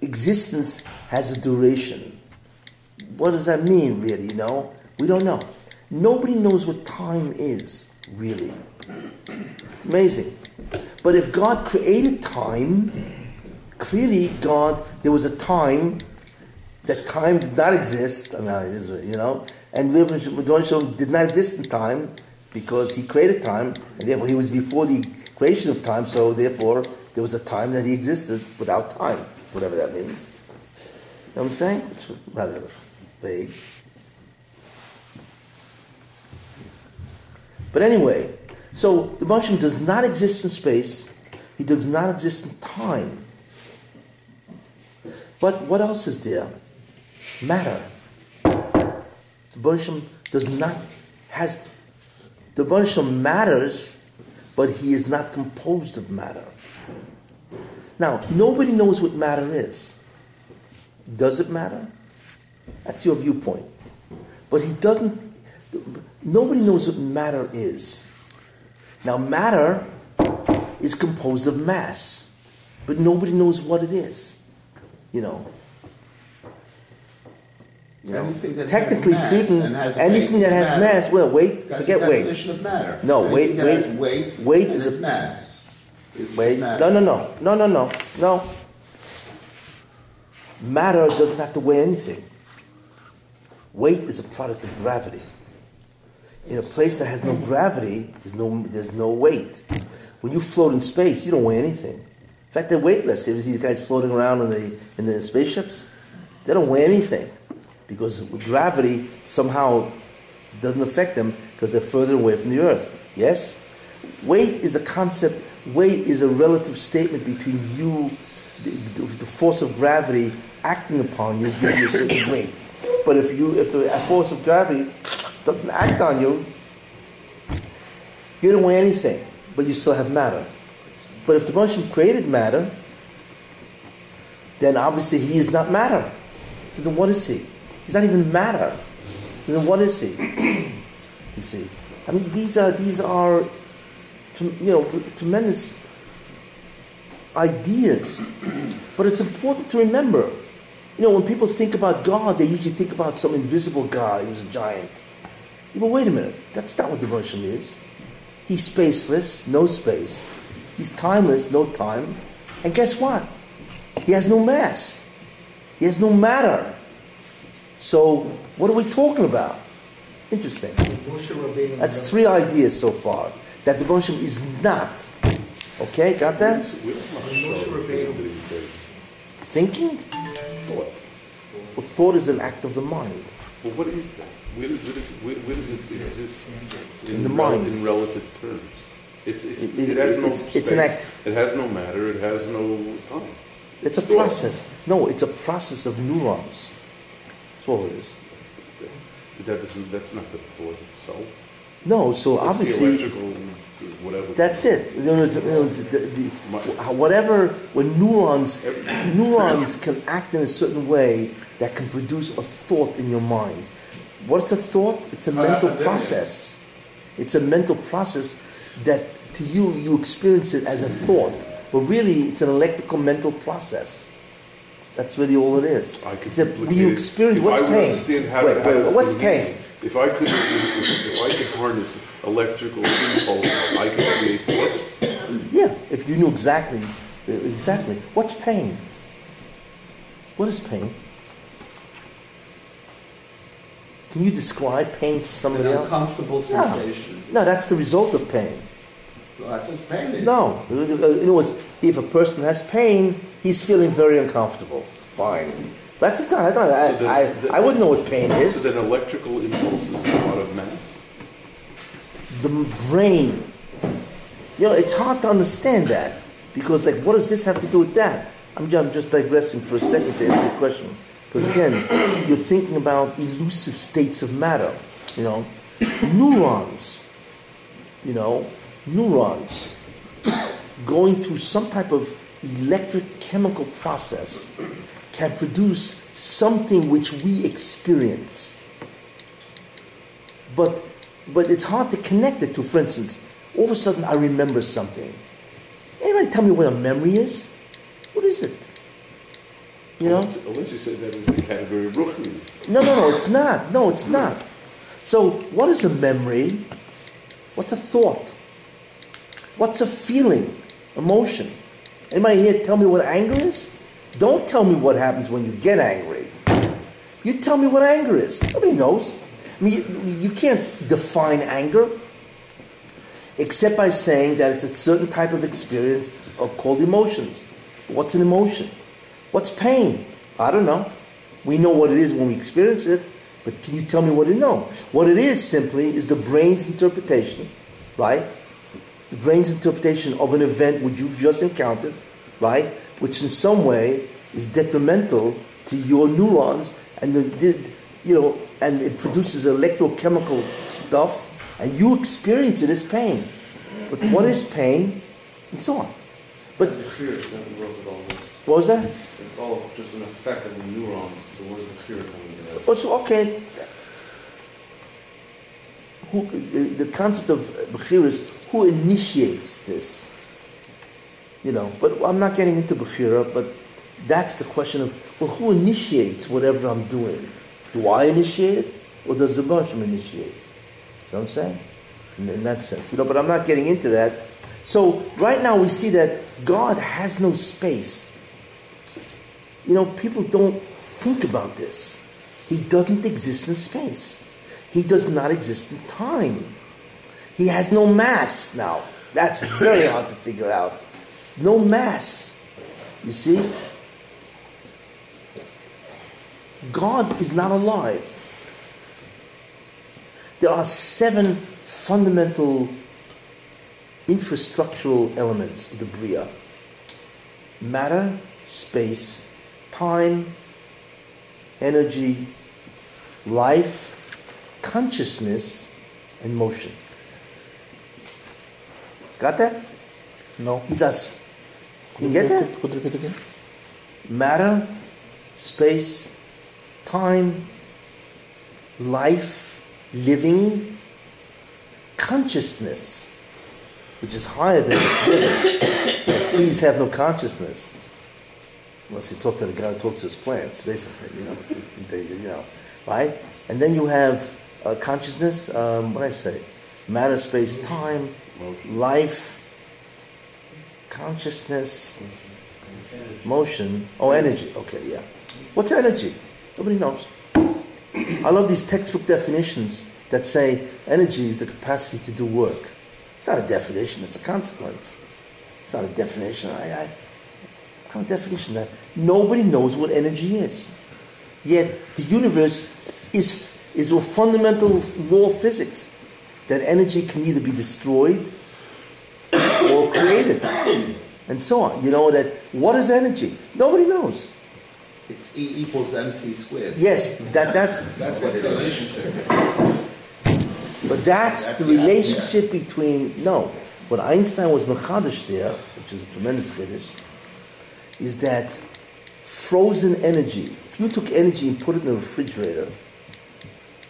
A: Existence has a duration. What does that mean, really? You know, we don't know. Nobody knows what time is, really. It's amazing. But if God created time, clearly God, there was a time that time did not exist. I mean, it is, you know, and Rebbe did not exist in time because he created time, and therefore he was before the creation of time. So therefore, there was a time that he existed without time, whatever that means. You know what I'm saying? It's rather vague. But anyway, so the Mushroom does not exist in space. He does not exist in time. But what else is there? Matter. The Bansham does not has the Bansham matters, but he is not composed of matter. Now, nobody knows what matter is. Does it matter? That's your viewpoint. But he doesn't nobody knows what matter is. Now matter is composed of mass, but nobody knows what it is. You know. You know,
C: Anything that has
A: technically
C: mass
A: speaking,
C: and has
A: anything
C: weight
A: that
C: is
A: has
C: matter.
A: mass, well, wait,
C: That's
A: forget
C: the
A: weight.
C: definition of matter.
A: No,
C: Anything
A: weight-
C: that
A: weight-
C: has weight.
A: weight
C: and
A: is
C: it's
A: a-
C: mass. It's
A: Wait,
C: matter.
A: no, no, no, no, no, no, no. Matter doesn't have to weigh anything. Weight is a product of gravity. In a place that has no gravity, there's no, there's no weight. When you float in space, you don't weigh anything. In fact, they're weightless. You ever see these guys floating around in the, in the spaceships? They don't weigh anything because gravity somehow doesn't affect them because they're further away from the earth. Yes? Weight is a concept, weight is a relative statement between you, the, the, the force of gravity acting upon you gives you a certain weight. But if you if the force of gravity doesn't act on you, you don't weigh anything, but you still have matter. But if the Moshe created matter, then obviously he is not matter. So then what is he? He's not even matter. So then what is he? you see. I mean these are these are you know tremendous ideas. But it's important to remember, you know, when people think about God, they usually think about some invisible God who's a giant. But wait a minute, that's not what devotion is. He's spaceless, no space. He's timeless, no time. And guess what? He has no mass. He has no matter. So, what are we talking about? Interesting. That's three ideas so far. That devotion is not. Okay, got that?
F: when Moshe Rabbeinu
A: Thinking?
I: Thought.
A: Well, thought is an act of the mind.
I: Well, what is that? Where, does- where, where, where does it exist
A: In the
I: rel-
A: mind.
I: in relative terms? It's, it's,
A: It-
I: it,
A: it-
I: has no
A: it's-
I: space.
A: it's an act.
I: It has no matter. It has no time.
A: It's a process. No, it's a process of neurons. It is.
I: That doesn't, that's not the thought itself.
A: No, so
I: It's
A: obviously.
I: the electrical, whatever.
A: That's it. You know, it's- you know, the, the, whatever, when neurons, neurons can act in a certain way that can produce a thought in your mind. What's a thought? It's a
G: Oh,
A: mental process. It's a mental process that to you, you experience it as a thought, but really it's an electrical mental process. That's really all it is.
I: I could
A: Except
I: duplicate
A: you experience
I: If
A: what's
I: I
A: pain.
I: understand how
A: wait,
I: to,
A: wait, what's
I: release-
A: pain?
I: If I could, if I could harness electrical impulses, I could create thoughts.
A: Yeah, if you knew exactly, exactly. What's pain? What is pain? Can you describe pain to
C: An
A: somebody else?
C: uncomfortable
A: No.
C: sensation.
A: No, that's the result of pain.
C: Well, that's what pain is.
A: No, in other words, if a person has pain, he's feeling very uncomfortable. Fine. That's a I, don't, I,
I: So
A: I,
I: the-
A: I wouldn't know what pain is.
I: So then electrical impulses is a lot of mass.
A: the brain. You know, it's hard to understand that because, like, what does this have to do with that? I'm, I'm just digressing for a second to answer your question. Because again, you're thinking about elusive states of matter. You know, neurons. You know, neurons going through some type of electric chemical process can produce something which we experience but but it's hard to connect it to. For instance, all of a sudden I remember something. Anybody tell me what a memory is? What is it? You know?
I: Unless, unless you say that is the category of ruchnis.
A: No, no, no. It's not. No, it's not. So, what is a memory? What's a thought? What's a feeling? Emotion? Anybody here tell me what anger is? Don't tell me what happens when you get angry. You tell me what anger is. Nobody knows. I mean, you, you can't define anger except by saying that it's a certain type of experience called emotions. What's an emotion? What's pain? I don't know. We know what it is when we experience it, but can you tell me what it know? What it is simply is the brain's interpretation, right? The brain's interpretation of an event which you've just encountered, right? Which in some way is detrimental to your neurons and the, the you know, and it produces electrochemical stuff, and you experience it as pain. But what is pain, and so on. But
D: Bechir is not all this.
A: what was that?
D: It's all just an effect of the neurons. So where's Bechir coming in?
A: Oh, so, okay. Who, the, the concept of Bechir is who initiates this? You know, but I'm not getting into Bechira, but that's the question of, well, who initiates whatever I'm doing? Do I initiate it, or does the Moshem initiate? You know what I'm saying? In, in that sense, you know, but I'm not getting into that. So, right now we see that God has no space. You know, people don't think about this. He doesn't exist in space. He does not exist in time. He has no mass now. That's very hard to figure out. No mass. You see? God is not alive. There are seven fundamental infrastructural elements of the Bria matter, space, time, energy, life, consciousness, and motion. Got that?
E: No.
A: Us. You get that?
E: Could you repeat again?
A: Matter, space, time, life, living, consciousness, which is higher than. Trees have no consciousness. Unless you talk to the guy who talks to his plants, basically, you know, they, you know, right? And then you have uh, consciousness, um, what I say? Matter, space, time, life, consciousness, motion. Oh, energy. Okay, yeah. What's energy? Nobody knows. I love these textbook definitions that say energy is the capacity to do work. It's not a definition, it's a consequence. It's not a definition. I, I, kind of definition that? Nobody knows what energy is. Yet the universe is, is a fundamental law of physics that energy can either be destroyed or created. And so on. You know that what is energy? Nobody knows.
C: It's E equals MC squared.
A: Yes, that, that's
C: That's what it is.
G: Relationship.
A: But that's,
C: That's
A: the
C: the
A: relationship between no. What Einstein was mechadish there, which is a tremendous chiddush, is that frozen energy. If you took energy and put it in a refrigerator,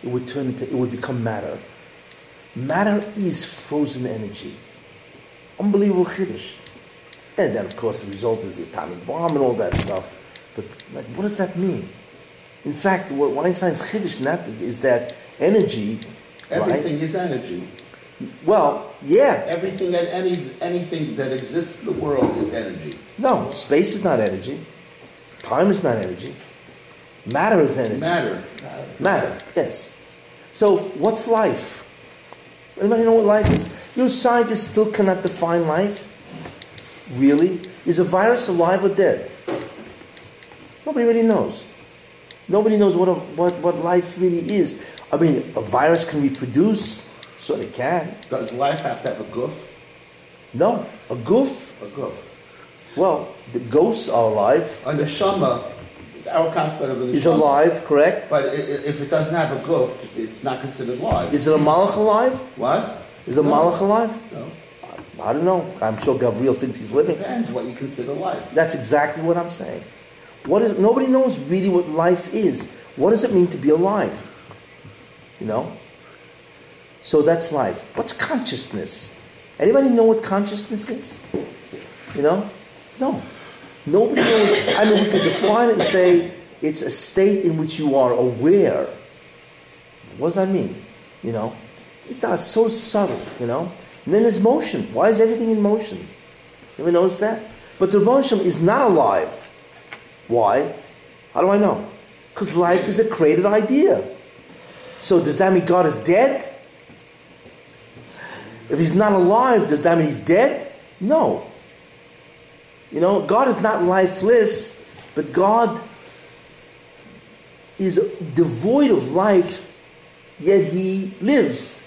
A: it would turn into it would become matter. Matter is frozen energy. Unbelievable chiddush. And then, of course, the result is the atomic bomb and all that stuff. But like, what does that mean? In fact, what Einstein's chiddush not is that energy, right?
C: Everything is energy.
A: Well, yeah.
C: Everything and any, anything that exists in the world is energy.
A: No, space is not energy. Time is not energy. Matter is energy.
C: Matter.
A: Matter, yes. So, what's life? Anybody know what life is? You know, scientists still cannot define life. Really? Is a virus alive or dead? Nobody really knows. Nobody knows what, a, what, what life really is. I mean, a virus can reproduce, so they can.
C: Does life have to have a goof?
A: No, a goof,
C: A goof.
A: well, the ghosts are alive,
C: A neshama, our concept of a neshama.
A: is alive, correct?
C: But if it doesn't have a goof, it's not considered live.
A: Is it a malach alive?
C: What?
A: Is a
C: No.
A: malach alive?
C: No.
A: I don't know. I'm sure Gabriel thinks he's living.
C: Depends what you consider life.
A: That's exactly what I'm saying. What is nobody knows really what life is. What does it mean to be alive? You know? So that's life. What's consciousness? Anybody know what consciousness is? You know? No. Nobody knows. I mean, we could define it and say it's a state in which you are aware. What does that mean? You know? These are so subtle, you know? And then there's motion. Why is everything in motion? You ever notice that? But the motion is not alive. Why? How do I know? Because life is a created idea. So does that mean God is dead? If he's not alive, does that mean he's dead? No. You know, God is not lifeless, but God is devoid of life, yet he lives.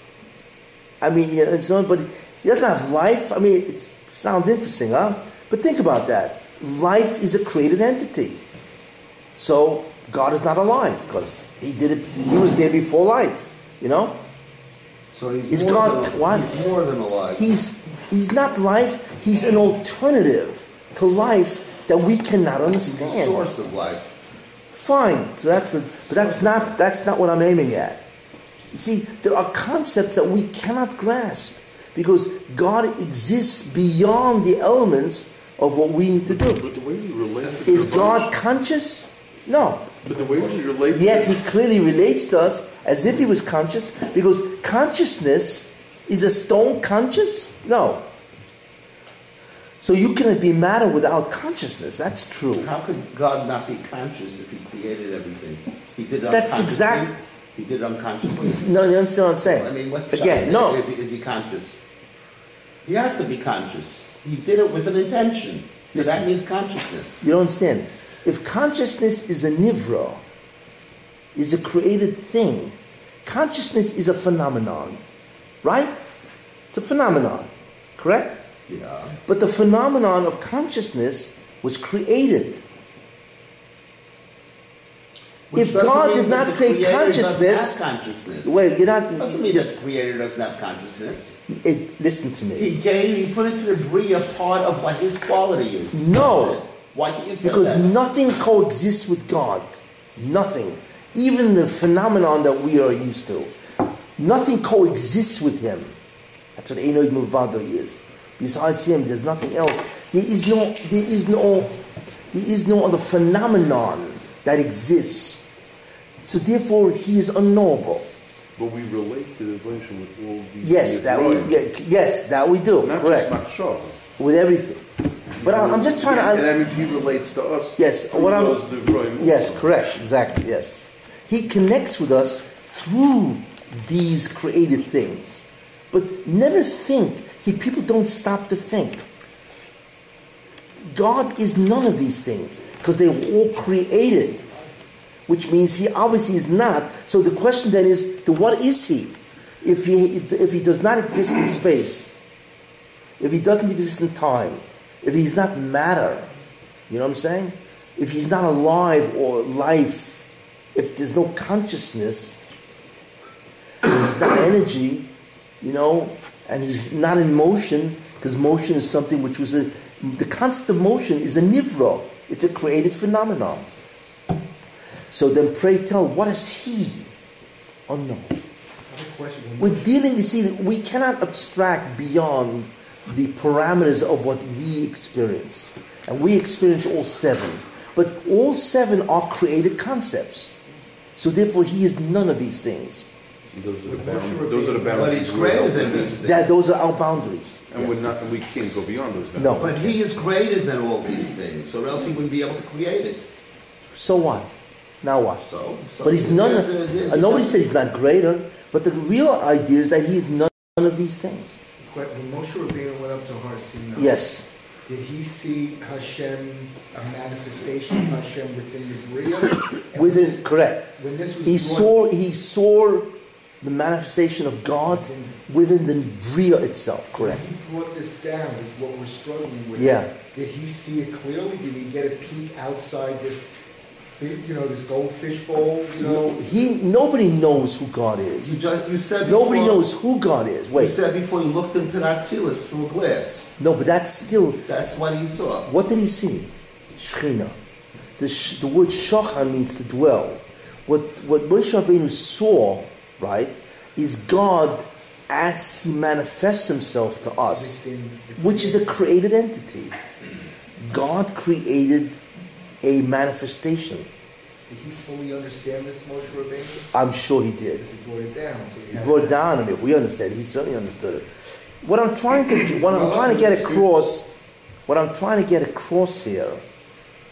A: I mean, yeah, and so on, but he doesn't have life. I mean, it sounds interesting, huh? But think about that. Life is a created entity. So God is not alive because he did it. He was there before life. You know,
C: So he's more
A: God-
C: than,
A: what?
C: He's more than alive.
A: he's he's not life. He's an alternative to life that we cannot understand.
C: source of life.
A: Fine. So that's a, but that's not that's not what I'm aiming at. You see, there are concepts that we cannot grasp because God exists beyond the elements of what we need to do.
I: But the way you relate to
A: Is God conscious? No.
I: But the way you relate
A: Yet he clearly relates to us as if he was conscious because consciousness is a stone conscious? No. So you cannot be matter without consciousness. That's true.
C: How could God not be conscious if He created everything? He did it
A: That's
C: unconsciously.
A: exact-
C: He did it unconsciously.
A: No, you understand what I'm saying?
C: I mean, what's
A: Again, no.
C: If, is he conscious? He has to be conscious. He did it with an intention. So
A: Listen.
C: that means consciousness.
A: You don't understand. If consciousness is a nivra, is a created thing, consciousness is a phenomenon, right? It's a phenomenon, correct?
C: Yeah.
A: But the phenomenon of consciousness was created.
C: Which
A: If God did not create consciousness-
C: consciousness.
A: Wait, you're not.
C: doesn't mean that the creator doesn't have consciousness.
A: It, listen to me.
C: He gave, he put into the Bria part of what his quality is.
A: No.
C: Why can't you say
A: Because
C: that?
A: Because nothing coexists with God. Nothing. Even the phenomenon that we are used to. Nothing coexists with Him. That's what Ein od milvado is. Besides Him, there's nothing else. There is no, there is no, there is no other phenomenon that exists. So therefore, He is unknowable.
I: But we relate to the Eibusher with all these.
A: Yes, that we, yeah, yes, that we do.
I: Not
A: Correct. With everything. But I, I'm just trying to.
I: And that means he relates to us.
A: Yes, what I'm- Yes,
I: also.
A: correct, exactly, yes. He connects with us through these created things. But never think, see, people don't stop to think. God is none of these things because they were all created, which means he obviously is not. So the question then is, to what is he? If he, if he does not exist in space, if he doesn't exist in time, if he's not matter, you know what I'm saying? If he's not alive or life, if there's no consciousness, if he's not energy, you know, and he's not in motion, because motion is something which was a, the constant motion is a nivra, it's a created phenomenon. So then pray tell, what is he? Unknown.
F: I have a question.
A: We're dealing, you see, we cannot abstract beyond the parameters of what we experience. And we experience all seven. But all seven are created concepts. So therefore, he is none of these things.
I: Those are the,
F: Moshe
I: bound, those are the
C: But
I: boundaries.
C: he's
I: we're
C: greater
I: held
C: than
I: within.
C: these things.
A: That, those are our boundaries.
I: And
A: Yeah.
I: we're not, and we can't go beyond those boundaries.
A: No.
C: But he is greater than all these things, or else he wouldn't be able to create it.
A: So what? Now what?
C: So, so
A: But he's none
C: there's
A: of,
C: a- there's
A: uh,
C: a-
A: nobody said he's not greater, but the real idea is that he's none of these things.
F: When Moshe Rabbeinu went up to Har Sinai,
A: Yes.
F: did he see Hashem, a manifestation of Hashem within the Bria? And
A: Within,
F: this-
A: correct.
F: When this was
A: He
F: brought-
A: saw, he saw the manifestation of God within the Bria itself, correct.
F: he brought this down is what we're struggling with.
A: Yeah.
F: Did he see it clearly? Did he get a peek outside this, you know, this goldfish bowl? You know,
A: He, nobody knows who God
C: You,
A: is.
C: just, you said
A: Nobody knows who God is. Wait, you
C: said before you looked into that Tzilis through a glass.
A: no, but that's still,
C: That's what he saw.
A: what did he see? Shechina. The, sh, the word shachan means to dwell. What, what Moshe Rabbeinu saw, right, is God as he manifests himself to us, which is a created entity. God created a manifestation.
F: did he fully understand this, Moshe Rabbeinu?
A: I'm sure he did.
F: Because he brought it down, so he
A: He brought it down on it. We understand. He certainly understood it. What I'm trying to do, what I'm trying to get across, what I'm trying to get across here,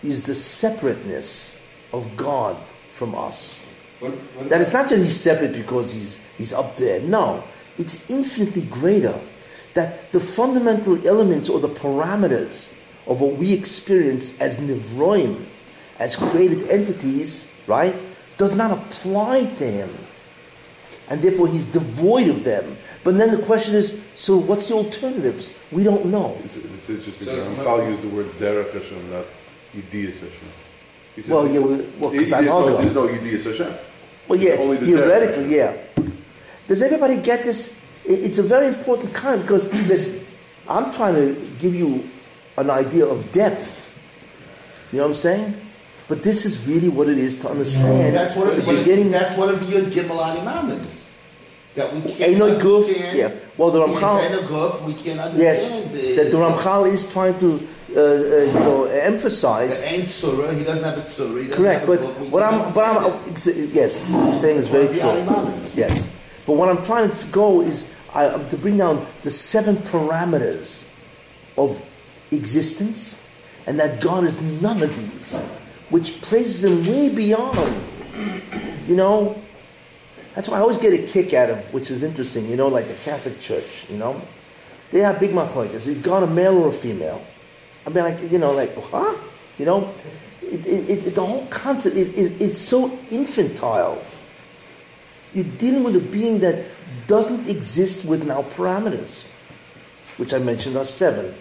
A: is the separateness of God from us.
H: What, what
A: That it's not that he's separate because he's he's up there. No, it's infinitely greater. That the fundamental elements or the parameters of what we experience as nivroim, as created entities, right, does not apply to him. And therefore he's devoid of them. But then the question is, so what's the alternatives? We don't know.
I: It's, it's interesting.
H: So
I: that
H: it's
I: Ramchal
H: not-
I: used the word derech Hashem, not Yediyas Hashem. He says
A: Well, yeah, well, well, 'cause
I: there's
A: I'm
I: no,
A: Hagar.
I: there's no Yediyas Hashem.
A: Well, yeah, theoretically,
I: derech.
A: yeah. Does everybody get this? It's a very important kind because, listen, I'm trying to give you an idea of depth. You know what I'm saying? But this is really what it is to understand.
C: That's one of the
A: You're getting
C: that's one of the Yud Gimel Ani Maamins. That we can't
A: Ain't no goof,
C: understand.
A: yeah. Well, the Ramchal-
C: no goof, we can't
A: yes,
C: understand.
A: that the Ramchal is trying to, uh, uh, you know, emphasize.
C: Ain't surah, he doesn't have a surah, he
A: Correct,
C: have
A: but
C: a
A: what I'm, but I'm, yes, you're saying is very
C: One of the
A: true. Yes, but what I'm trying to go is I, to bring down the seven parameters of existence and that God is none of these, which places him way beyond. You know, that's why I always get a kick out of, which is interesting, you know, like the Catholic Church, you know. They have big machlokes. Is God a male or a female? I mean, like, you know, like, huh? You know, it, it, it, the whole concept is so infantile. You're dealing with a being that doesn't exist within our parameters, which I mentioned are seven.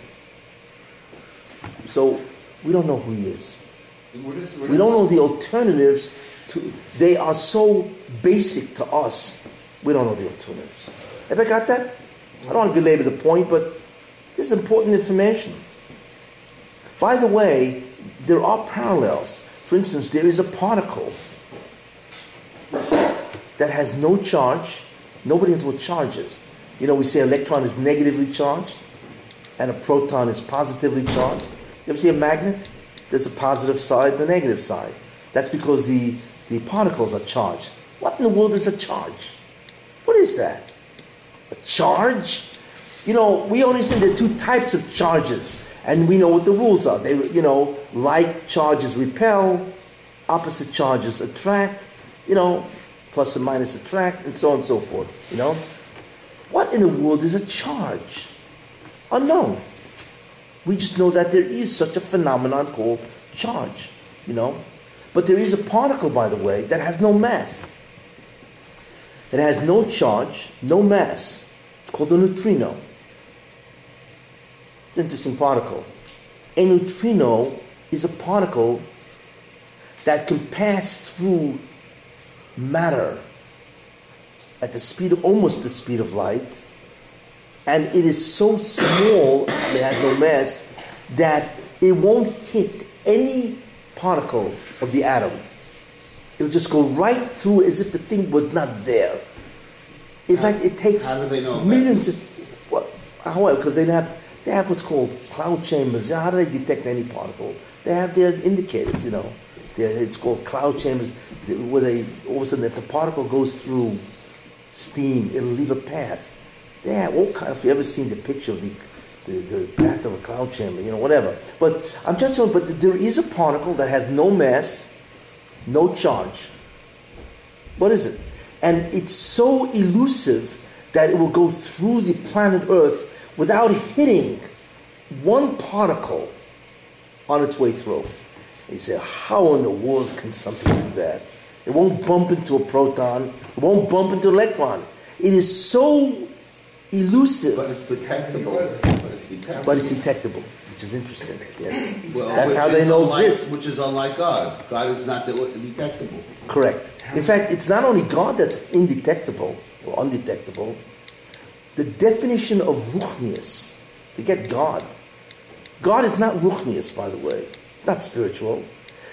A: So we don't know who he is.
H: What is, what
A: We don't
H: is-
A: know the alternatives to they are so basic to us. We don't know the alternatives. Have I got that? I don't want to belabor the point, but this is important information. By the way, there are parallels. For instance, there is a particle that has no charge. Nobody knows what charge is. You know, we say electron is negatively charged and a proton is positively charged. You ever see a magnet? There's a positive side and a negative side. That's because the, the particles are charged. What in the world is a charge? What is that? A charge? You know, we only there are two types of charges, and we know what the rules are. They, you know, like charges repel, opposite charges attract, you know, plus and minus attract, and so on and so forth. You know, what in the world is a charge? Unknown. We just know that there is such a phenomenon called charge, you know. But there is a particle, by the way, that has no mass. It has no charge, no mass. It's called a neutrino. Interesting particle. A neutrino is a particle that can pass through matter at the speed of almost the speed of light and it is so small, it has no mass, that it won't hit any particle of the atom. It'll just go right through as if the thing was not there. In fact, it takes
C: how do they know that?
A: millions of. What? How? Well because they have they have what's called cloud chambers. How do they detect any particle? They have their indicators. You know, They're- it's called cloud chambers, where they all of a sudden, if the particle goes through steam, it'll leave a path. They have all kind. If you ever seen the picture of the, the, the path of a cloud chamber, you know, whatever. But I'm just saying, but there is a particle that has no mass, no charge. What is it? And it's so elusive that it will go through the planet Earth without hitting one particle on its way through. You say, how in the world can something do that? It won't bump into a proton. It won't bump into an electron. It is so elusive,
C: But it's detectable. But it's detectable.
A: but it's detectable, which is interesting. Yes,
C: Well,
A: that's how they know
C: unlike-
A: exists.
C: Which is unlike God. God is not detectable.
A: Correct. In fact, it's not only God that's indetectable or undetectable. The definition of ruchnius, forget God. God is not ruchnius, by the way. It's not spiritual.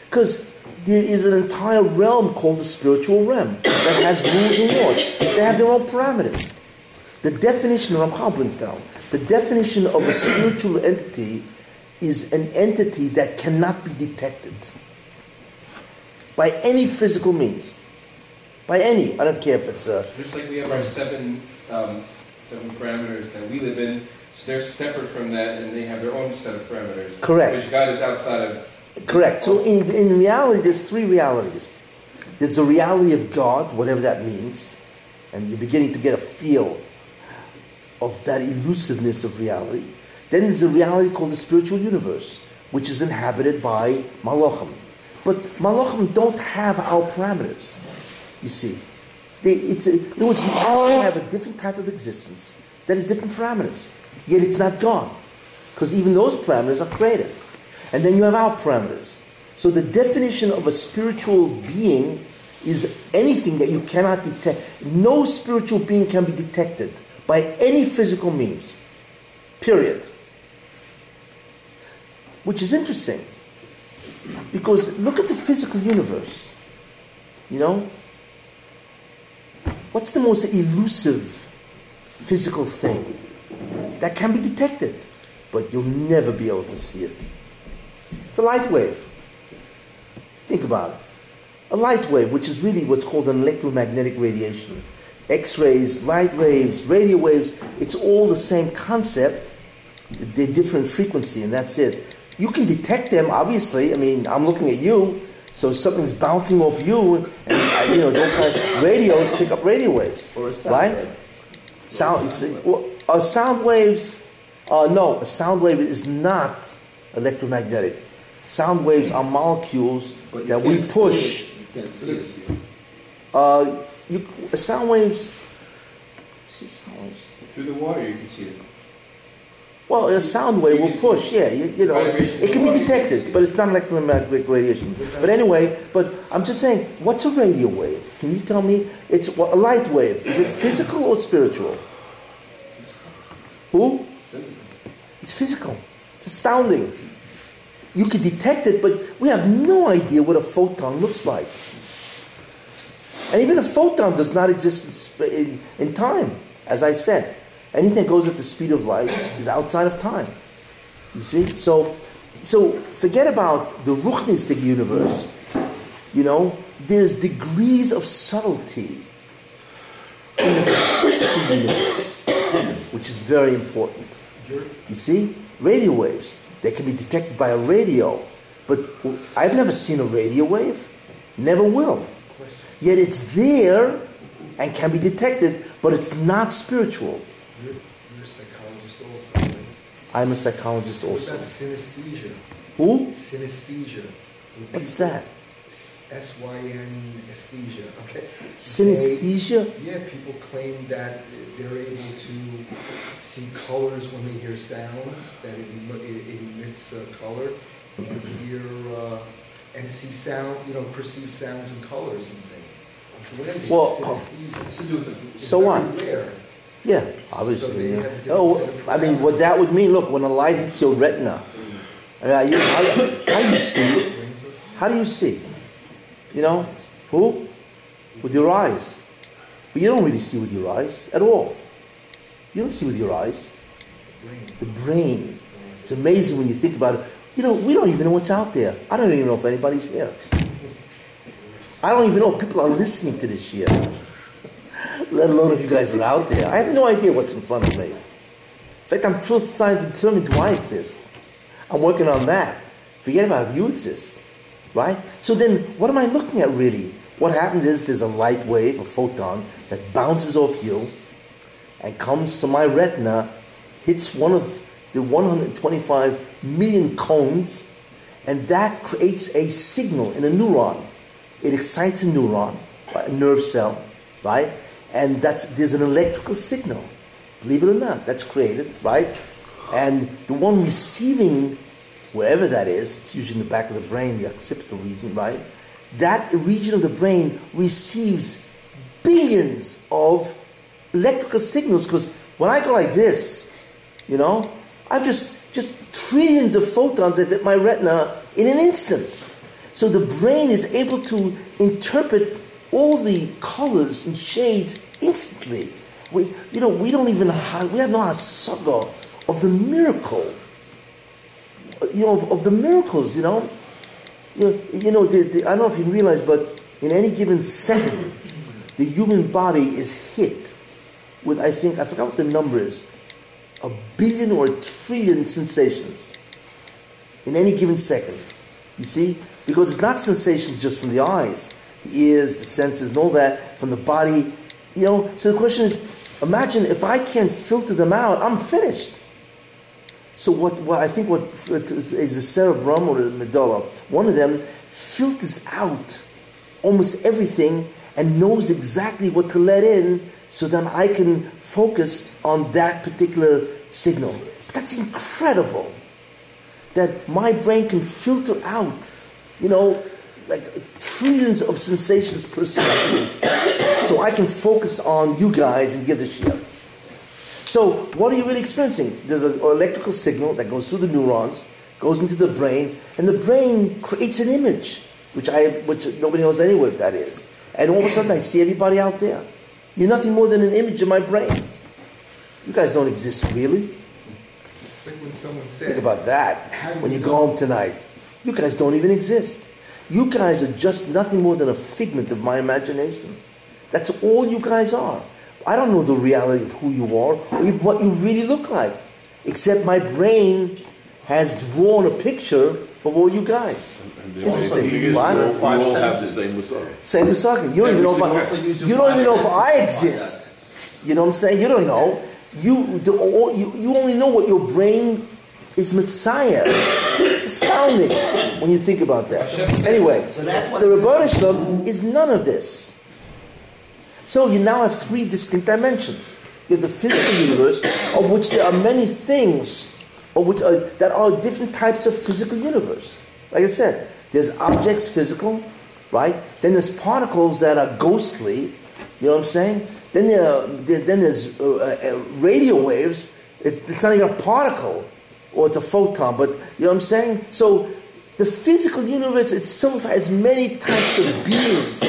A: Because there is an entire realm called the spiritual realm that has rules and laws. They have their own parameters. The definition, Ramchal brings down, the definition of a spiritual entity is an entity that cannot be detected by any physical means. By any. I don't care if it's a.
H: Just like we have our seven, um, seven parameters that we live in, so they're separate from that, and they have their own set of parameters.
A: Correct.
H: Which God is outside of.
A: Correct. So in, in reality, there's three realities. There's the reality of God, whatever that means, and you're beginning to get a feel of that elusiveness of reality. Then there's a reality called the spiritual universe, which is inhabited by malachim. But malachim don't have our parameters. You see, they, it's a, in other words, you all have a different type of existence that has different parameters. Yet it's not God, because even those parameters are created. And then you have our parameters. So the definition of a spiritual being is anything that you cannot detect. No spiritual being can be detected by any physical means. Period. Which is interesting. Because look at the physical universe. You know? What's the most elusive physical thing that can be detected, but you'll never be able to see it? It's a light wave. Think about it. A light wave, which is really what's called an electromagnetic radiation. X rays, light waves, radio waves, it's all the same concept, they're different frequency, and that's it. You can detect them, obviously. I mean, I'm looking at you, so something's bouncing off you, and uh, you know, don't kind of, radios pick up radio waves,
C: Or a sound
A: right?
C: wave.
A: Sound, it's, well, uh, sound waves, uh, no, a sound wave is not electromagnetic. Sound waves are molecules
C: But you
A: that we
C: can't see
A: push.
C: it. You can't see it.
A: Uh, you, sound waves, see sound waves.
H: Through the water, you can see it.
A: Well, a sound wave will push, yeah, you, you know, it can be
H: of the water, you can
A: detected, but it's not electromagnetic radiation. But anyway, but I'm just saying, what's a radio wave? Can you tell me? It's a light wave. Is it physical or spiritual? Who? It's physical. It's astounding. You can detect it, but we have no idea what a photon looks like. And even a photon does not exist in, in, in time, as I said. Anything that goes at the speed of light is outside of time. You see? So, so forget about the Ruchnistic universe. You know, there's degrees of subtlety in the physical universe, which is very important. You see? Radio waves, they can be detected by a radio, but I've never seen a radio wave, never will. Yet it's there and can be detected, but it's not spiritual.
F: You're, you're a psychologist also, right?
A: I'm a psychologist
F: What
A: also.
F: about synesthesia?
A: Who?
F: Synesthesia.
A: What's that?
F: S Y N aesthesia. Okay.
A: Synesthesia?
F: They- yeah, people claim that they're able to see colors when they hear sounds. That it, it it emits uh, color, and hear uh, and see sound. You know, perceive sounds and colors and things.
A: Well,
F: synesthesia.
H: It's to do with the-
F: It's
A: So
F: very
A: what?
F: rare.
A: Yeah, obviously.
F: they
A: yeah. Oh, I mean, what that would mean, look, when a light hits your retina, I mean, you, how, how do you see? How do you see? You know, who? With your eyes. But you don't really see with your eyes at all. You don't see with your eyes. The brain. It's amazing when you think about it. You know, we don't even know what's out there. I don't even know if anybody's here. I don't even know if people are listening to this year, let alone if you guys are out there. I have no idea what's in front of me. In fact, I'm truth trying to determine do I exist. I'm working on that. Forget about if you exist, right? So then, what am I looking at really? What happens is there's a light wave, a photon, that bounces off you and comes to my retina, hits one of the 125 million cones, and that creates a signal in a neuron. It excites a neuron, a nerve cell, right? And that's there's an electrical signal. Believe it or not, that's created, right? And the one receiving, wherever that is, it's usually in the back of the brain, the occipital region, right? That region of the brain receives billions of electrical signals because when I go like this, you know, I've just just trillions of photons that hit my retina in an instant. So the brain is able to interpret all the colors and shades instantly. We, you know, we don't even have, we have no hasaga of the miracle. You know, of, of the miracles. You know, you know, you know the, the, I don't know if you realize, but in any given second, the human body is hit with, I think, I forgot what the number is, a billion or a trillion sensations in any given second. You see? Because it's not sensations just from the eyes, ears, the senses, and all that, from the body. You know, so the question is imagine if I can't filter them out, I'm finished. So what, what I think what is the cerebrum or the medulla, one of them filters out almost everything and knows exactly what to let in so then I can focus on that particular signal. But that's incredible that my brain can filter out, you know, like trillions of sensations per second so I can focus on you guys and give the shit. So, what are you really experiencing? There's an electrical signal that goes through the neurons, goes into the brain, and the brain creates an image, which I, which nobody knows anywhere what that is. And all of a sudden, I see everybody out there. You're nothing more than an image in my brain. You guys don't exist really.
F: It's like when someone said,
A: Think about that when you go home tonight. You guys don't even exist. You guys are just nothing more than a figment of my imagination. That's all you guys are. I don't know the reality of who you are or what you really look like. except my brain has drawn a picture of all you guys.
I: And
A: Interesting.
I: is,
A: Why?
I: all-
C: Five
I: all have the same Messiah.
A: Same. You don't even know if I,
C: can also use your
A: you don't even know if I exist. You know what I'm saying? You don't know. You, the, all, you, you only know what your brain is Messiah. It's astounding when you think about that. Anyway,
C: So
A: the Ribbono Shel Olam is none of this. So you now have three distinct dimensions. You have the physical universe, of which there are many things, of which are, that are different types of physical universe. Like I said, there's objects, physical, right? Then there's particles that are ghostly. You know what I'm saying? Then there, are- then there's uh, uh, radio waves. It's, it's not even a particle, or it's a photon. But you know what I'm saying? So the physical universe itself has many types of beings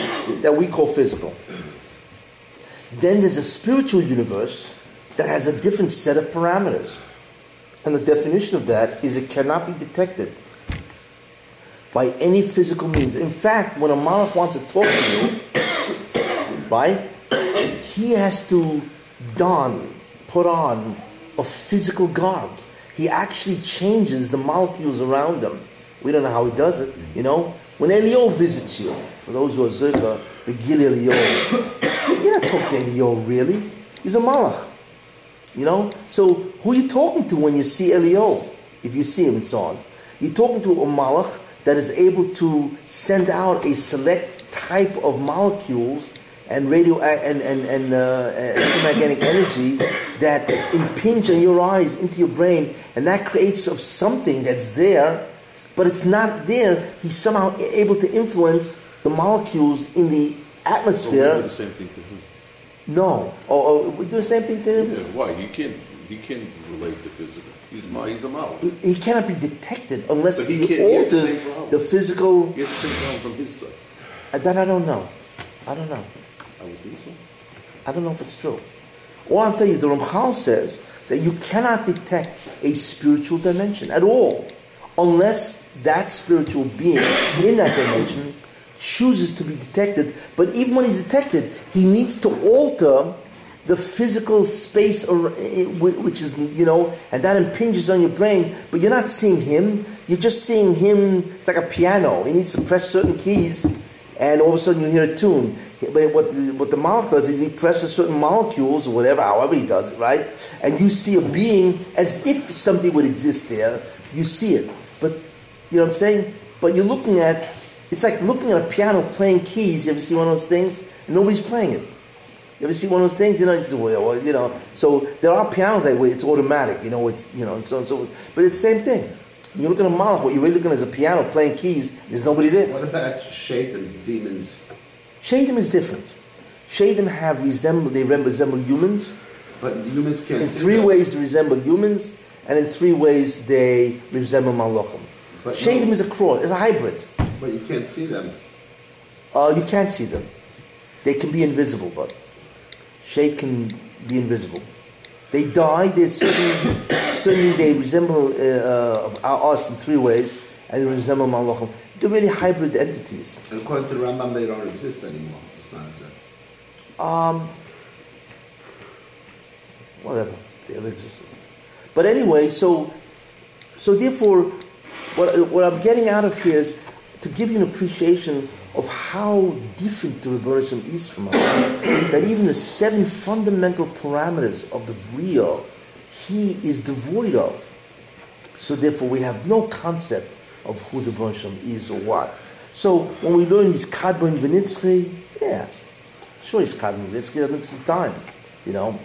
A: that we call physical. Then there's a spiritual universe that has a different set of parameters. And the definition of that is it cannot be detected by any physical means. In fact, when a malach wants to talk to you, right, he has to don, put on a physical garb. He actually changes the molecules around him. We don't know how he does it, you know. When Elio visits you, for those who are zircha, the Gil Elio, you're not talking to Elio really. He's a malach. You know? So who are you talking to when you see Elio? If you see him and so on. You're talking to a malach that is able to send out a select type of molecules and radio and, and, and uh, electromagnetic energy that impinge on your eyes into your brain and that creates of something that's there but it's not there he's somehow able to influence the molecules in the
I: So we
A: atmosphere
I: do the same thing to him.
A: no. Oh, oh, we do the same thing to him?
I: Yeah, why? You can't, you can't relate to physical. He's my, he's a malach.
A: He, he cannot be detected unless
I: But he
A: he,
I: can't- he the
A: alters the physical.
I: He has to take down from his side.
A: uh, That I don't know. I don't know.
I: I
A: don't know if it's true. All I'm telling you, the Ramchal says that you cannot detect a spiritual dimension at all unless that spiritual being in that dimension chooses to be detected. But even when he's detected, he needs to alter the physical space, eh, which is, you know, and that impinges on your brain, but you're not seeing him. You're just seeing him, it's like a piano. He needs to press certain keys, and all of a sudden you hear a tune. But what the, what the mouth does is he presses certain molecules, or whatever, however he does it, right? And you see a being as if something would exist there. You see it. But, you know what I'm saying? But you're looking at, it's like looking at a piano playing keys. You ever see one of those things? And nobody's playing it. You ever see one of those things? You know, it's, you know. So there are pianos that way. It's automatic. You know, it's you know, and so and so. But it's the same thing. You look at a malach, what you're really looking at is a piano playing keys. There's nobody there.
C: What about and demons?
A: Shadim is different. Shadim have resemble. They resemble humans.
C: But humans can't
A: In three ways, they resemble humans, and in three ways, they resemble malachim. Shadim
C: no-
A: is a cross. It's a hybrid.
C: But you can't see them.
A: Uh, you can't see them. They can be invisible, but Shay can be invisible. They die. They certain, certainly they resemble uh, uh, us in three ways, and they resemble Malachim. They're really hybrid entities.
C: According to the Rambam, they don't exist anymore. It's not exist.
A: Um, whatever they have existed. But anyway, so so therefore, what what I'm getting out of here is to give you an appreciation of how different the Rebbeinu is from us. that even the seven fundamental parameters of the Bria, he is devoid of. So therefore, we have no concept of who the Rebbeinu is or what. So when we learn he's Kadmon Venitzchi, yeah, Sure, he's Kadmon Venitzchi, doesn't it's the time, you know.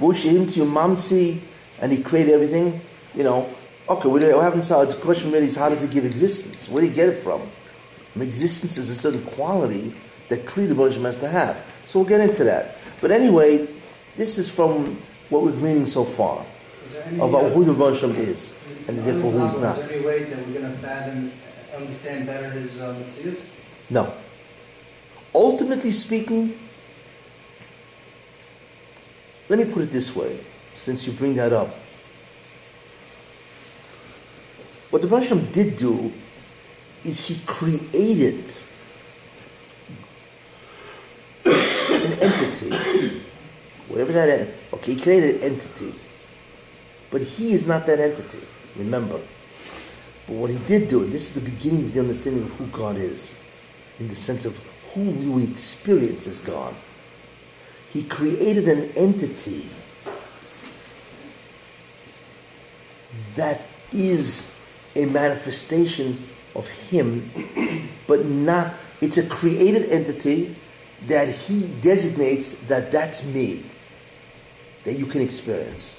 A: Vushim to Mamsi, and he created everything, you know. Okay, we haven't solved. The question really is how does he give existence? Where do you get it from? Existence is a certain quality that clearly the has to have. So we'll get into that. But anyway, this is from what we're gleaning so far
J: Is
A: about who the Moshe is, and therefore who he's
J: Is
A: not.
J: there any way that we're going to fathom, understand better his uh, Metzius?
A: No. Ultimately speaking, let me put it this way, since you bring that up. What the Russian did do is he created an entity, whatever that is. Okay, he created an entity But he is not that entity, remember. But what he did do, and this is the beginning of the understanding of who God is, in the sense of who we experience as God. He created an entity that is a manifestation of him, but not, it's a created entity that he designates that that's me, that you can experience.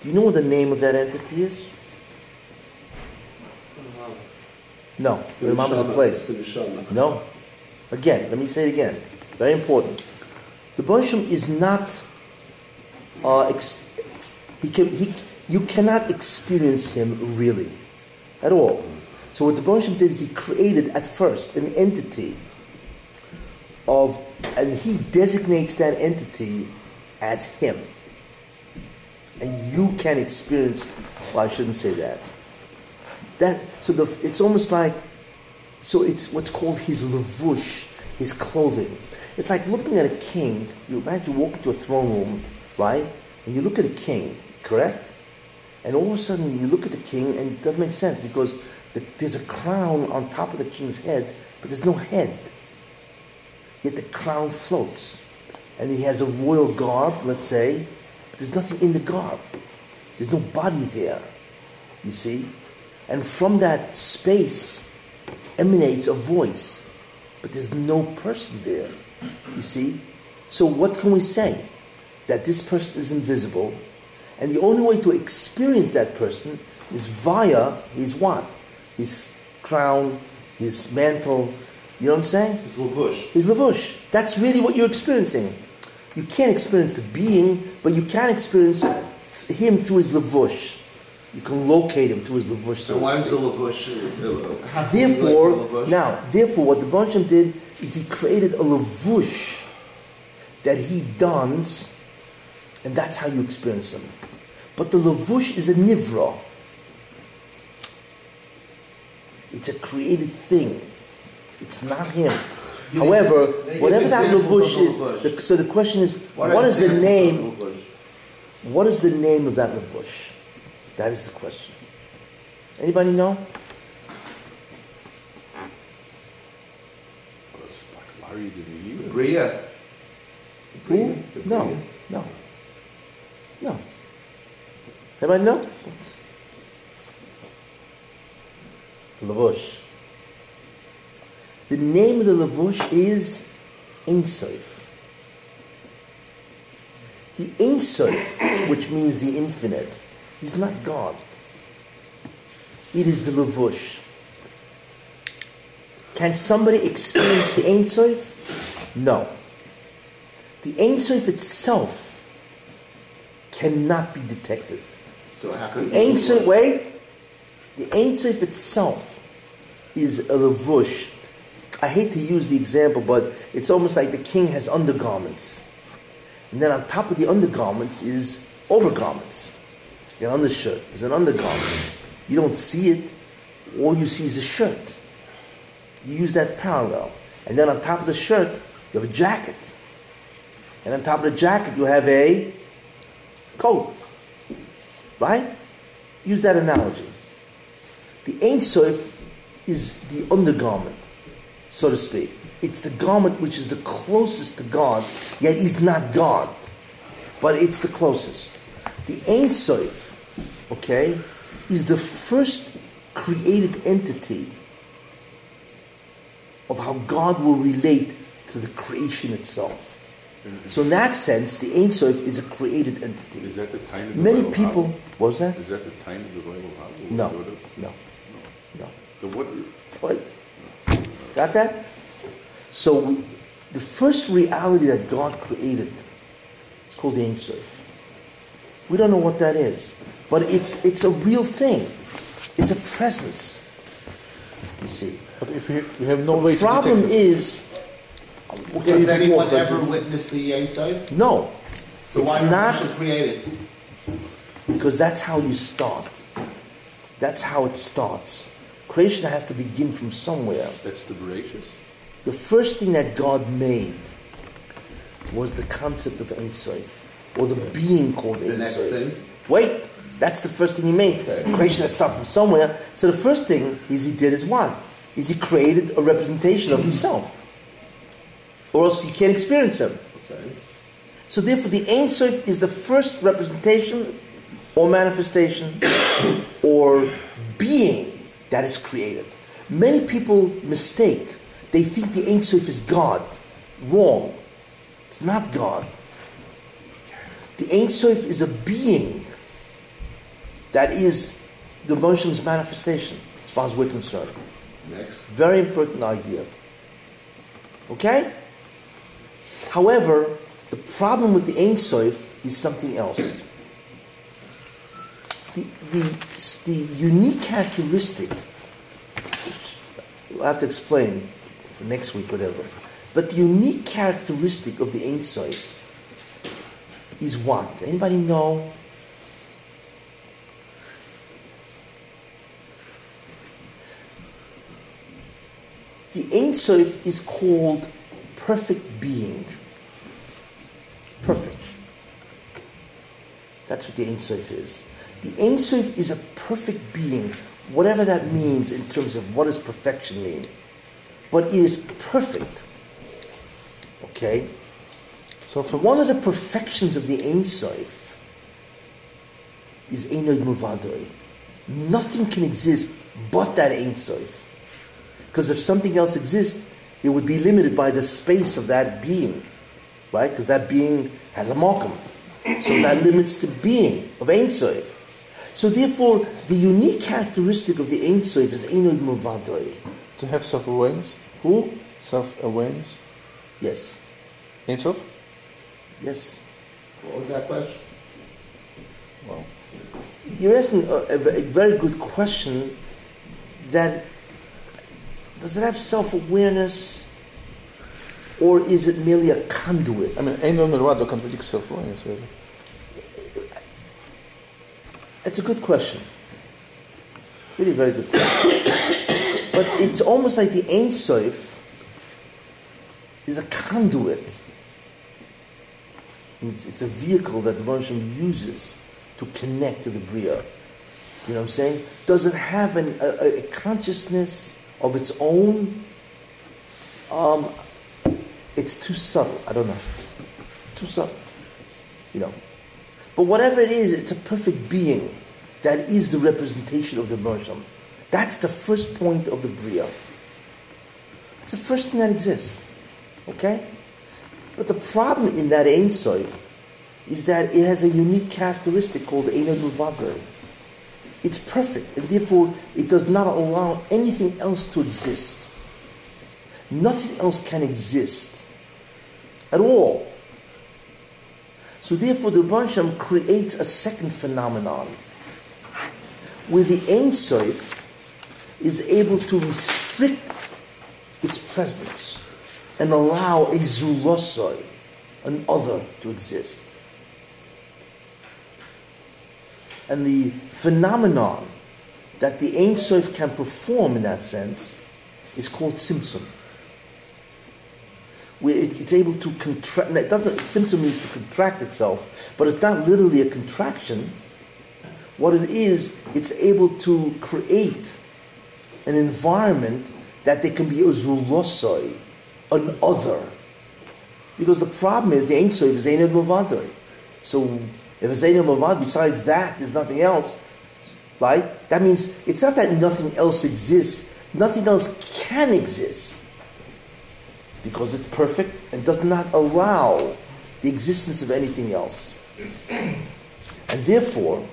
A: Do you know what the name of that entity is? No, Imam is a place. No. Again, let me say it again. Very important. The Bosham is not. Uh, ex- he can, he, you cannot experience him really, at all. So what the Bosham did is he created at first an entity of, and he designates that entity as him. And you can experience. Well, I shouldn't say that. That so the, it's almost like so it's what's called his levush, his clothing. It's like looking at a king. You imagine you walk into a throne room, right? And you look at a king, correct? And all of a sudden you look at the king and it doesn't make sense because there's a crown on top of the king's head, but there's no head. Yet the crown floats. And he has a royal garb, let's say, but there's nothing in the garb. There's no body there. You see? And from that space emanates a voice, but there's no person there. You see? So, what can we say? That this person is invisible, and the only way to experience that person is via his what? His crown, his mantle. You know what I'm saying?
C: It's lavush.
A: His lavush. That's really what you're experiencing. You can't experience the being, but you can experience him through his lavush. You can locate him through his lavush.
C: So
A: So
C: why is the lavush? uh, how can we
A: Therefore,
C: relate the lavush?
A: now, therefore, what the Bansham did is he created a lavush that he dons, and that's how you experience him. But the lavush is a nivra. It's a created thing. It's not him.
C: Give
A: However,
C: give
A: whatever that lavush is, the, so the question is,
C: What
A: what is the name? What is the name of that lavush? That is the question. Anybody know?
I: Why are you giving you?
C: Bria.
A: Who? No, no, no. Anybody know? What? Lavush. The name of the lavush is Ein Sof. The Ein Sof, which means the infinite, is not God. It is the lavush. Can somebody experience the Ein Sof? No. The Ein Sof itself cannot be detected.
C: So how can
A: The Ein Sof, wait, the Ein Sof itself is a lavush. I hate to use the example, but it's almost like the king has undergarments. And then on top of the undergarments is overgarments. An undershirt is an undergarment. You don't see it, all you see is a shirt. You use that parallel. And then on top of the shirt, you have a jacket. And on top of the jacket, you have a coat. Right? Use that analogy. The Ein Sof is the undergarment, so to speak. It's the garment which is the closest to God, yet is not God. But it's the closest. The Ein Sof, okay, is the first created entity of how God will relate to the creation itself. Mm-hmm. So in that sense, the Ein Sof is a created entity.
I: Is that the time of the
A: Many people, what was that?
I: Is that the time of the Royal House?
A: No, no, no.
I: So what,
A: What? Got that? So the first reality that God created is called the Ein Sof. We don't know what that is, but it's it's a real thing. It's a presence. You see.
E: But if we, we have no way
A: problem
E: to detect it,
A: is, we'll get
C: Has
A: into more
C: anyone ever
A: it's-
C: witnessed the Ein Sof?
A: No,
C: So
A: it's
C: why not
A: not
C: just create it?
A: because that's how you start. That's how it starts. Creation has to begin from somewhere.
I: that's the gracious?
A: The first thing that God made was the concept of Ein Sof, or the being called
C: The
A: Ein
C: next
A: Sof.
C: thing?
A: Wait, That's the first thing he made.
C: Okay.
A: Creation has started from somewhere. So the first thing is he did is what? Is he created a representation of himself. Or else you can't experience him.
C: Okay.
A: So therefore the Ein Sof is the first representation or manifestation or being that is created. Many people mistake. They think the Ein Sof is God. Wrong. It's not God. The Ein Sof is a being that is the Moshe's manifestation, as far as we're concerned.
C: Next.
A: Very important idea. Okay? However, the problem with the Ein Sof is something else. The, the, the unique characteristic, which I'll have to explain for next week, whatever, but the unique characteristic of the Ein Sof is what? Anybody know? The Ein Sof is called perfect being. It's perfect. That's what the Ein Sof is. The Ein Sof is a perfect being, whatever that means in terms of what does perfection mean. But it is perfect. Okay?
E: So from
A: One of the perfections of the Ein Sof is Ein od milvado. Nothing can exist but that Ein Sof. Because if something else exists, it would be limited by the space of that being, right? Because that being has a markham. So that limits the being of Ein Sof. So therefore, the unique characteristic of the Ein Sof is Ein od milvado.
E: to have self-awareness,
A: Who?
E: self-awareness,
A: Yes.
E: Ein Sof?
A: Yes.
C: What was that question?
E: Well,
A: You're asking a, a a very good question. That does it have self-awareness, or is it merely a conduit?
E: I mean, Ein od milvado contradicts self-awareness, really.
A: It's a good question. Really, very good question. but it's almost like the Ein Sof is a conduit. It's, it's a vehicle that the Roshim uses to connect to the Bria. You know what I'm saying? Does it have an, a, a consciousness of its own? Um, it's too subtle. I don't know. Too subtle. You know. But whatever it is, it's a perfect being that is the representation of the Mersham. That's the first point of the Bria. It's the first thing that exists. Okay? But the problem in that Ein Sof is that it has a unique characteristic called Ein Muvadar. It's perfect, and therefore it does not allow anything else to exist. Nothing else can exist at all. So therefore, the Rebbe creates a second phenomenon where the Ein Sof is able to restrict its presence and allow a zulosoi, an other, to exist. And the phenomenon that the Ein Sof can perform in that sense is called Tzimtzum. It's able to contract, it doesn't, Tzimtzum means to contract itself, but it's not literally a contraction. What it is, it's able to create an environment that there can be a zulosoi, an other. Because the problem is the Ein Sof is Ein Mavadoi. So if it's Mavad, besides that, there's nothing else, right? That means it's not that nothing else exists, nothing else can exist. Because it's perfect and does not allow the existence of anything else. And therefore,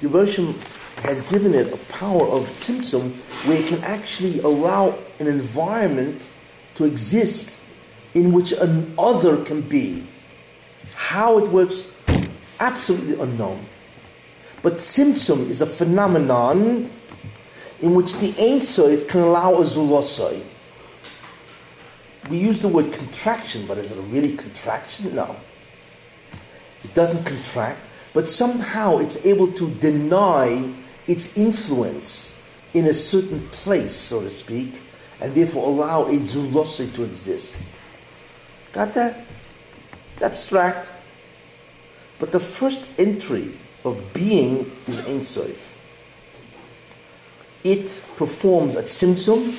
A: the Roshim has given it a power of tzimtzum where it can actually allow an environment to exist in which an other can be. How it works, absolutely unknown. But tzimtzum is a phenomenon in which the Ein Sof can allow a zulosai. We use the word contraction, but is it really contraction? No. It doesn't contract, but somehow it's able to deny its influence in a certain place, so to speak, and therefore allow a zulosai to exist. Got that? It's abstract. But the first entry of being is Ein Sof. It performs a tzimtzum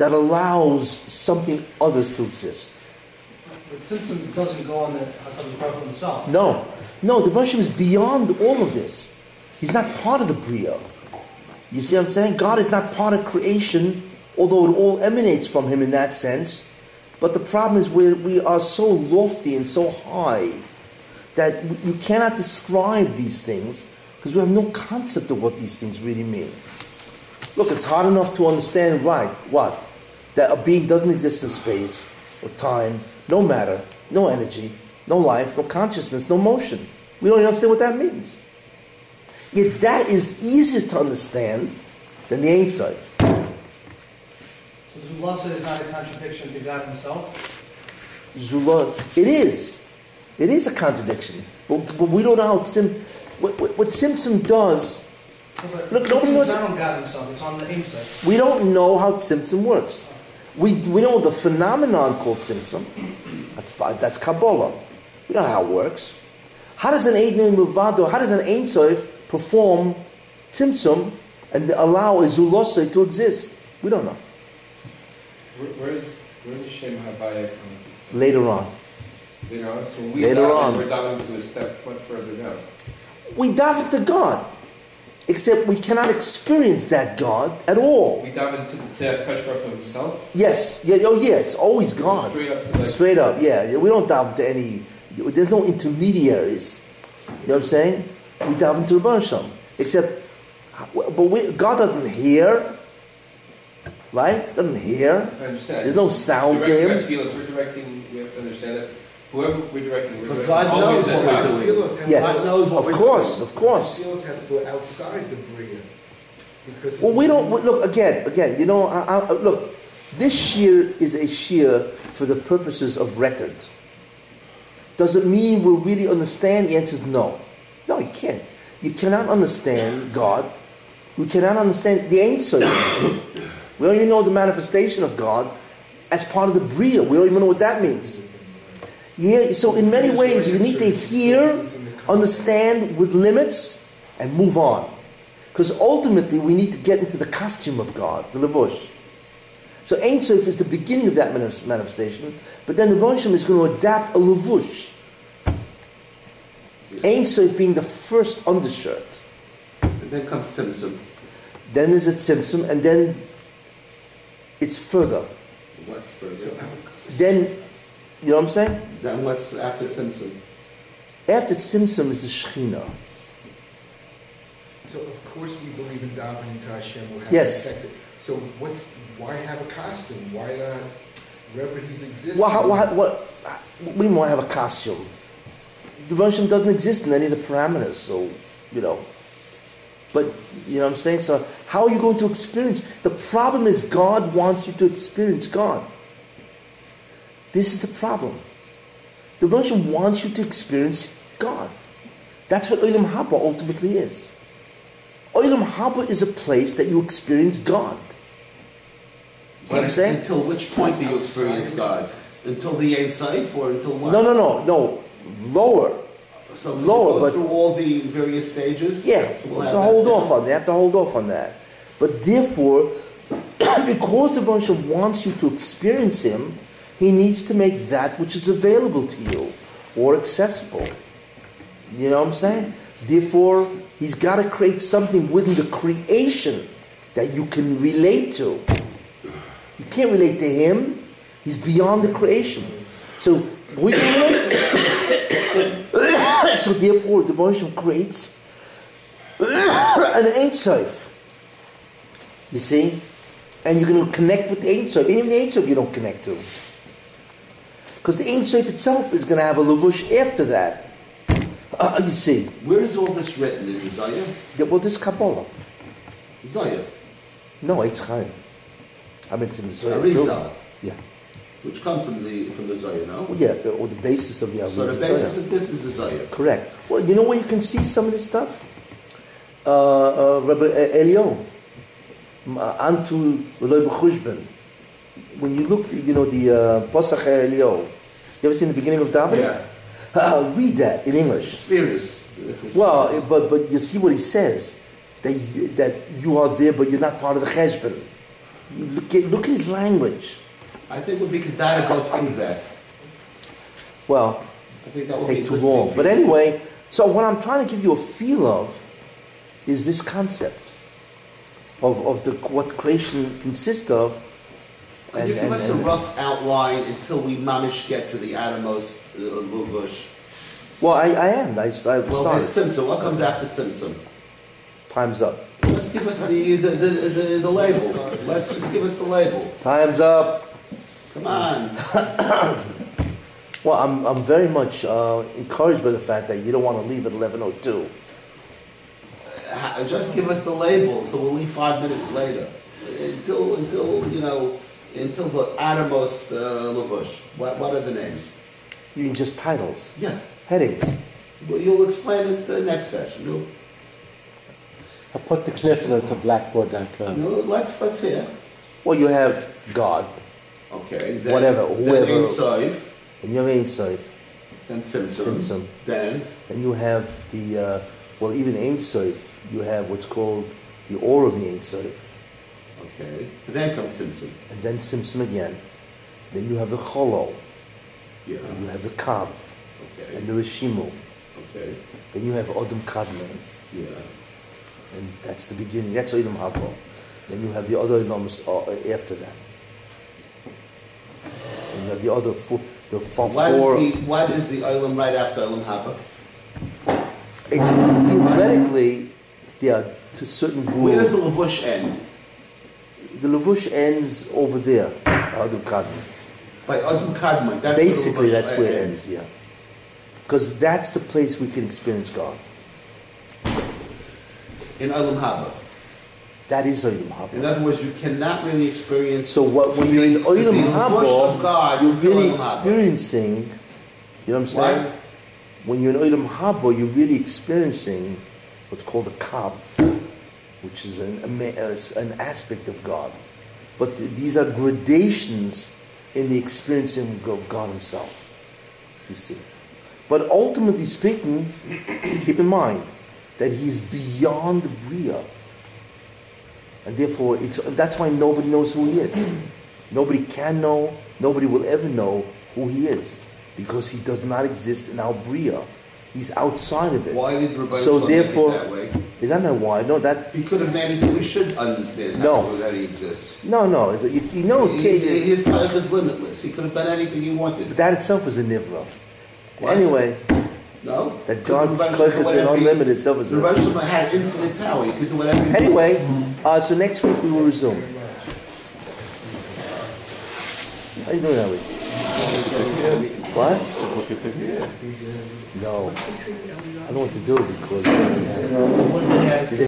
A: that allows something others to exist.
J: The tzimtzum doesn't go on the HaKadosh Baruch Hu himself.
A: No, no, the Hashem is beyond all of this. He's not part of the Bria. You see what I'm saying? God is not part of creation, although it all emanates from Him in that sense. But the problem is we we are so lofty and so high that you cannot describe these things because we have no concept of what these things really mean. Look, it's hard enough to understand, right, what? That a being doesn't exist in space or time, no matter, no energy, no life, no consciousness, no motion. We don't even understand what that means. Yet that is easier to understand than the Ein Sof.
J: So Zulasa is not a contradiction to God himself?
A: Zula, it is. It is a contradiction. But, but we don't know how Sim, what, what, what tzimtzum does, Look, nobody
J: it's
A: knows-
J: not on God himself, it's on the
A: we don't know how tzimtzum works. We, we know the phenomenon called tzimtzum. That's, that's Kabbalah. We don't know how it works. How does an Ein Muvado, how does an Ein Sof perform Tzimtzum and allow a Zulosai to exist? We don't know.
H: Where, where's where does Shem Havaya come
A: Later on.
H: Later on. So we
A: Later
H: dive,
A: on.
H: We're diving to a step much further down.
A: We dive into God, except we cannot experience that God at all.
H: We dive into the Baruch himself.
A: Yes, yeah, oh yeah, it's always God.
H: Straight up to like
A: Straight up, yeah. We don't dive into any, there's no intermediaries. You know what I'm saying? We dive into the Hashem. Except, but we, God doesn't hear, right? Doesn't hear.
H: I understand.
A: There's no sound to him.
H: fields, we're directing, we have to understand that whoever we're directing, we're
C: But
H: directing
C: God
H: always
C: knows
H: at
C: what we're doing.
A: Yes,
C: God knows what
A: of
C: we're
A: course,
C: doing.
A: of course.
F: Feelers have to go outside the Bria. Because
A: Well, we don't look again. Again, you know, I, I, look. This shiur is a shiur for the purposes of record. Does it mean we'll really understand? The answer is no. No, you can't. You cannot understand God. We cannot understand the answer. We don't even know the manifestation of God as part of the Bria. We don't even know what that means. Yeah, so in many ways, you need to hear, understand with limits, and move on. Because ultimately, we need to get into the costume of God, the levush. So Ein Sof is the beginning of that manifestation, but then the Roshim is going to adapt a levush. Ein Sof being the first undershirt.
C: And then comes Tzimtzum.
A: Then there's a tzimtzum, and then it's further.
C: What's further?
A: Then, you know what I'm saying?
C: Then what's after Tzimtzum?
A: After tzimtzum is the Shechina.
F: so of course we believe in davening to Hashem. We'll have
A: Yes.
F: to protect it. So what's why have a costume? Why not wherever he's existing?
A: Well, how, what, what, we might have a costume. The Roshim doesn't exist in any of the parameters, so, you know. But, you know what I'm saying? So, how are you going to experience? The problem is God wants you to experience God. This is the problem. The Roshim wants you to experience God. That's what Olam Haba ultimately is. Olam Haba is a place that you experience God. See what I'm saying?
C: Until which point do you experience God? Until the Ein Sof or until what?
A: No, no, no, no. Lower.
C: So
A: Lower, but-
C: through all the various stages?
A: Yeah,
C: So we'll
A: so
C: have that
A: hold off on. They have to hold off on that. But therefore, because the Baruch wants you to experience Him, He needs to make that which is available to you or accessible. You know what I'm saying? Therefore, He's got to create something within the creation that you can relate to. You can't relate to Him. He's beyond the creation. So we can relate to Him. so therefore, the Baruch creates an Ein Sof. You see? And you're going to connect with the Ein Sof. Even the Ein you don't connect to. Because the Ein Sof itself is going to have a Lavush after that. Uh, you see?
C: Where is all this written in Isaiah?
A: Yeah, well, this Kabbalah.
C: Isaiah.
A: No, it's Chaim. I mean, it's in too. Yeah.
C: Which comes from the from the Zohar, no?
A: Well, yeah, the, or the basis of the
C: So the basis
A: Zohar.
C: of this is the Zohar.
A: Correct. Well, you know where you can see some of this stuff? Uh, uh, Rabbi Elio, Antu Eloi B'chushben. When you look, you know, the uh, Pasach Elio, you ever seen the beginning of David?
C: Yeah.
A: Uh, read that in English.
C: It's-
A: Well, but but you see what he says that you, that you are there, but you're not part of the cheshbon. Look at, look at his language.
C: I think would be Kedai to go through that.
A: Well,
C: I think that would be
A: take too long. But anyway, so what I'm trying to give you a feel of is this concept of, of the what creation consists of.
C: Could you give us a rough outline until we manage to get to the Adamos uh, Luvush?
A: well, I, I am. I, I've
C: Well,
A: started.
C: Tzimtzum. What comes after Tzimtzum?
A: Time's up.
C: Let's give us the, the, the, the, the label. Let's just give us the label.
A: Time's up.
C: Come on.
A: Well, I'm, I'm very much uh, encouraged by the fact that you don't want to leave at 11:02.
C: Ha- Just give us the label, so we'll leave five minutes later. Until, until you know, until the Adamos uh, Lavush. What, what are the names?
A: You mean just titles,
C: Yeah.
A: headings.
C: Well, you'll explain it the next session. You'll,
B: I put the cliff notes on blackboard.com.
C: no, let's, let's hear.
A: Well, you have God,
C: Okay. Then,
A: Whatever,
C: Then
A: whoever-
C: Ein Sof,
A: and you have Ein Sof,
C: then Tzimtzum.
A: Tzimtzum.
C: Then,
A: and you have the uh, well, even Ein Sof, you have what's called the Or of the Ein Sof,
C: okay. And Then comes Tzimtzum.
A: and then Tzimtzum again. Then you have the Cholo,
C: Yeah.
A: and you have the Kav,
C: Okay.
A: and the Rishimu.
C: Okay.
A: Then you have Odom Kadmon,
C: Yeah.
A: and that's the beginning. That's Odom Habo. Then you have the other Odoms uh, after that. And you have the other four, the four.
C: What
A: four
C: is the what is the Olam right after Olam Haba?
A: it's theoretically, yeah, to certain
C: Where does the
A: rules.
C: Lavush end?
A: The Lavush ends over there, Odom Kadmon.
C: By Adam Kadmon. That's
A: Basically, that's where it ends, yeah. Because that's the place we can experience God.
C: In Olam Haba.
A: That is Olam
C: In other words, you cannot really experience.
A: So what, when you're in Olam
C: of God,
A: you're really experiencing, you know what I'm saying?
C: What?
A: When you're in Olam Haba, you're really experiencing what's called a kav, which is an, uh, an aspect of God. But these are gradations in the experiencing of God Himself. You see. But ultimately speaking, keep in mind that He is beyond Bria. And therefore, it's, that's why nobody knows who He is. Nobody can know, nobody will ever know who He is. Because He does not exist in our Bria. He's outside of it.
C: Why did Rabbi
A: So therefore-
C: make it that way?
A: Is that not why? No, that
C: He could have made it. We should understand how
A: No.
C: that he exists.
A: no, no. is it- You, you know,
C: He-
A: okay,
C: he- his life is limitless. He could have done anything he wanted.
A: but that itself is a nivra.
C: What?
A: Anyway,
C: No.
A: that God's
C: Rabbi Shalom do
A: koiches and
C: whatever he-
A: unlimited itself is a
C: The Rabbi Shalom had infinite power. He could do whatever. he
A: Anyway, uh, so next week we will resume. How you doing, Ellie? What? No. I don't want to do because.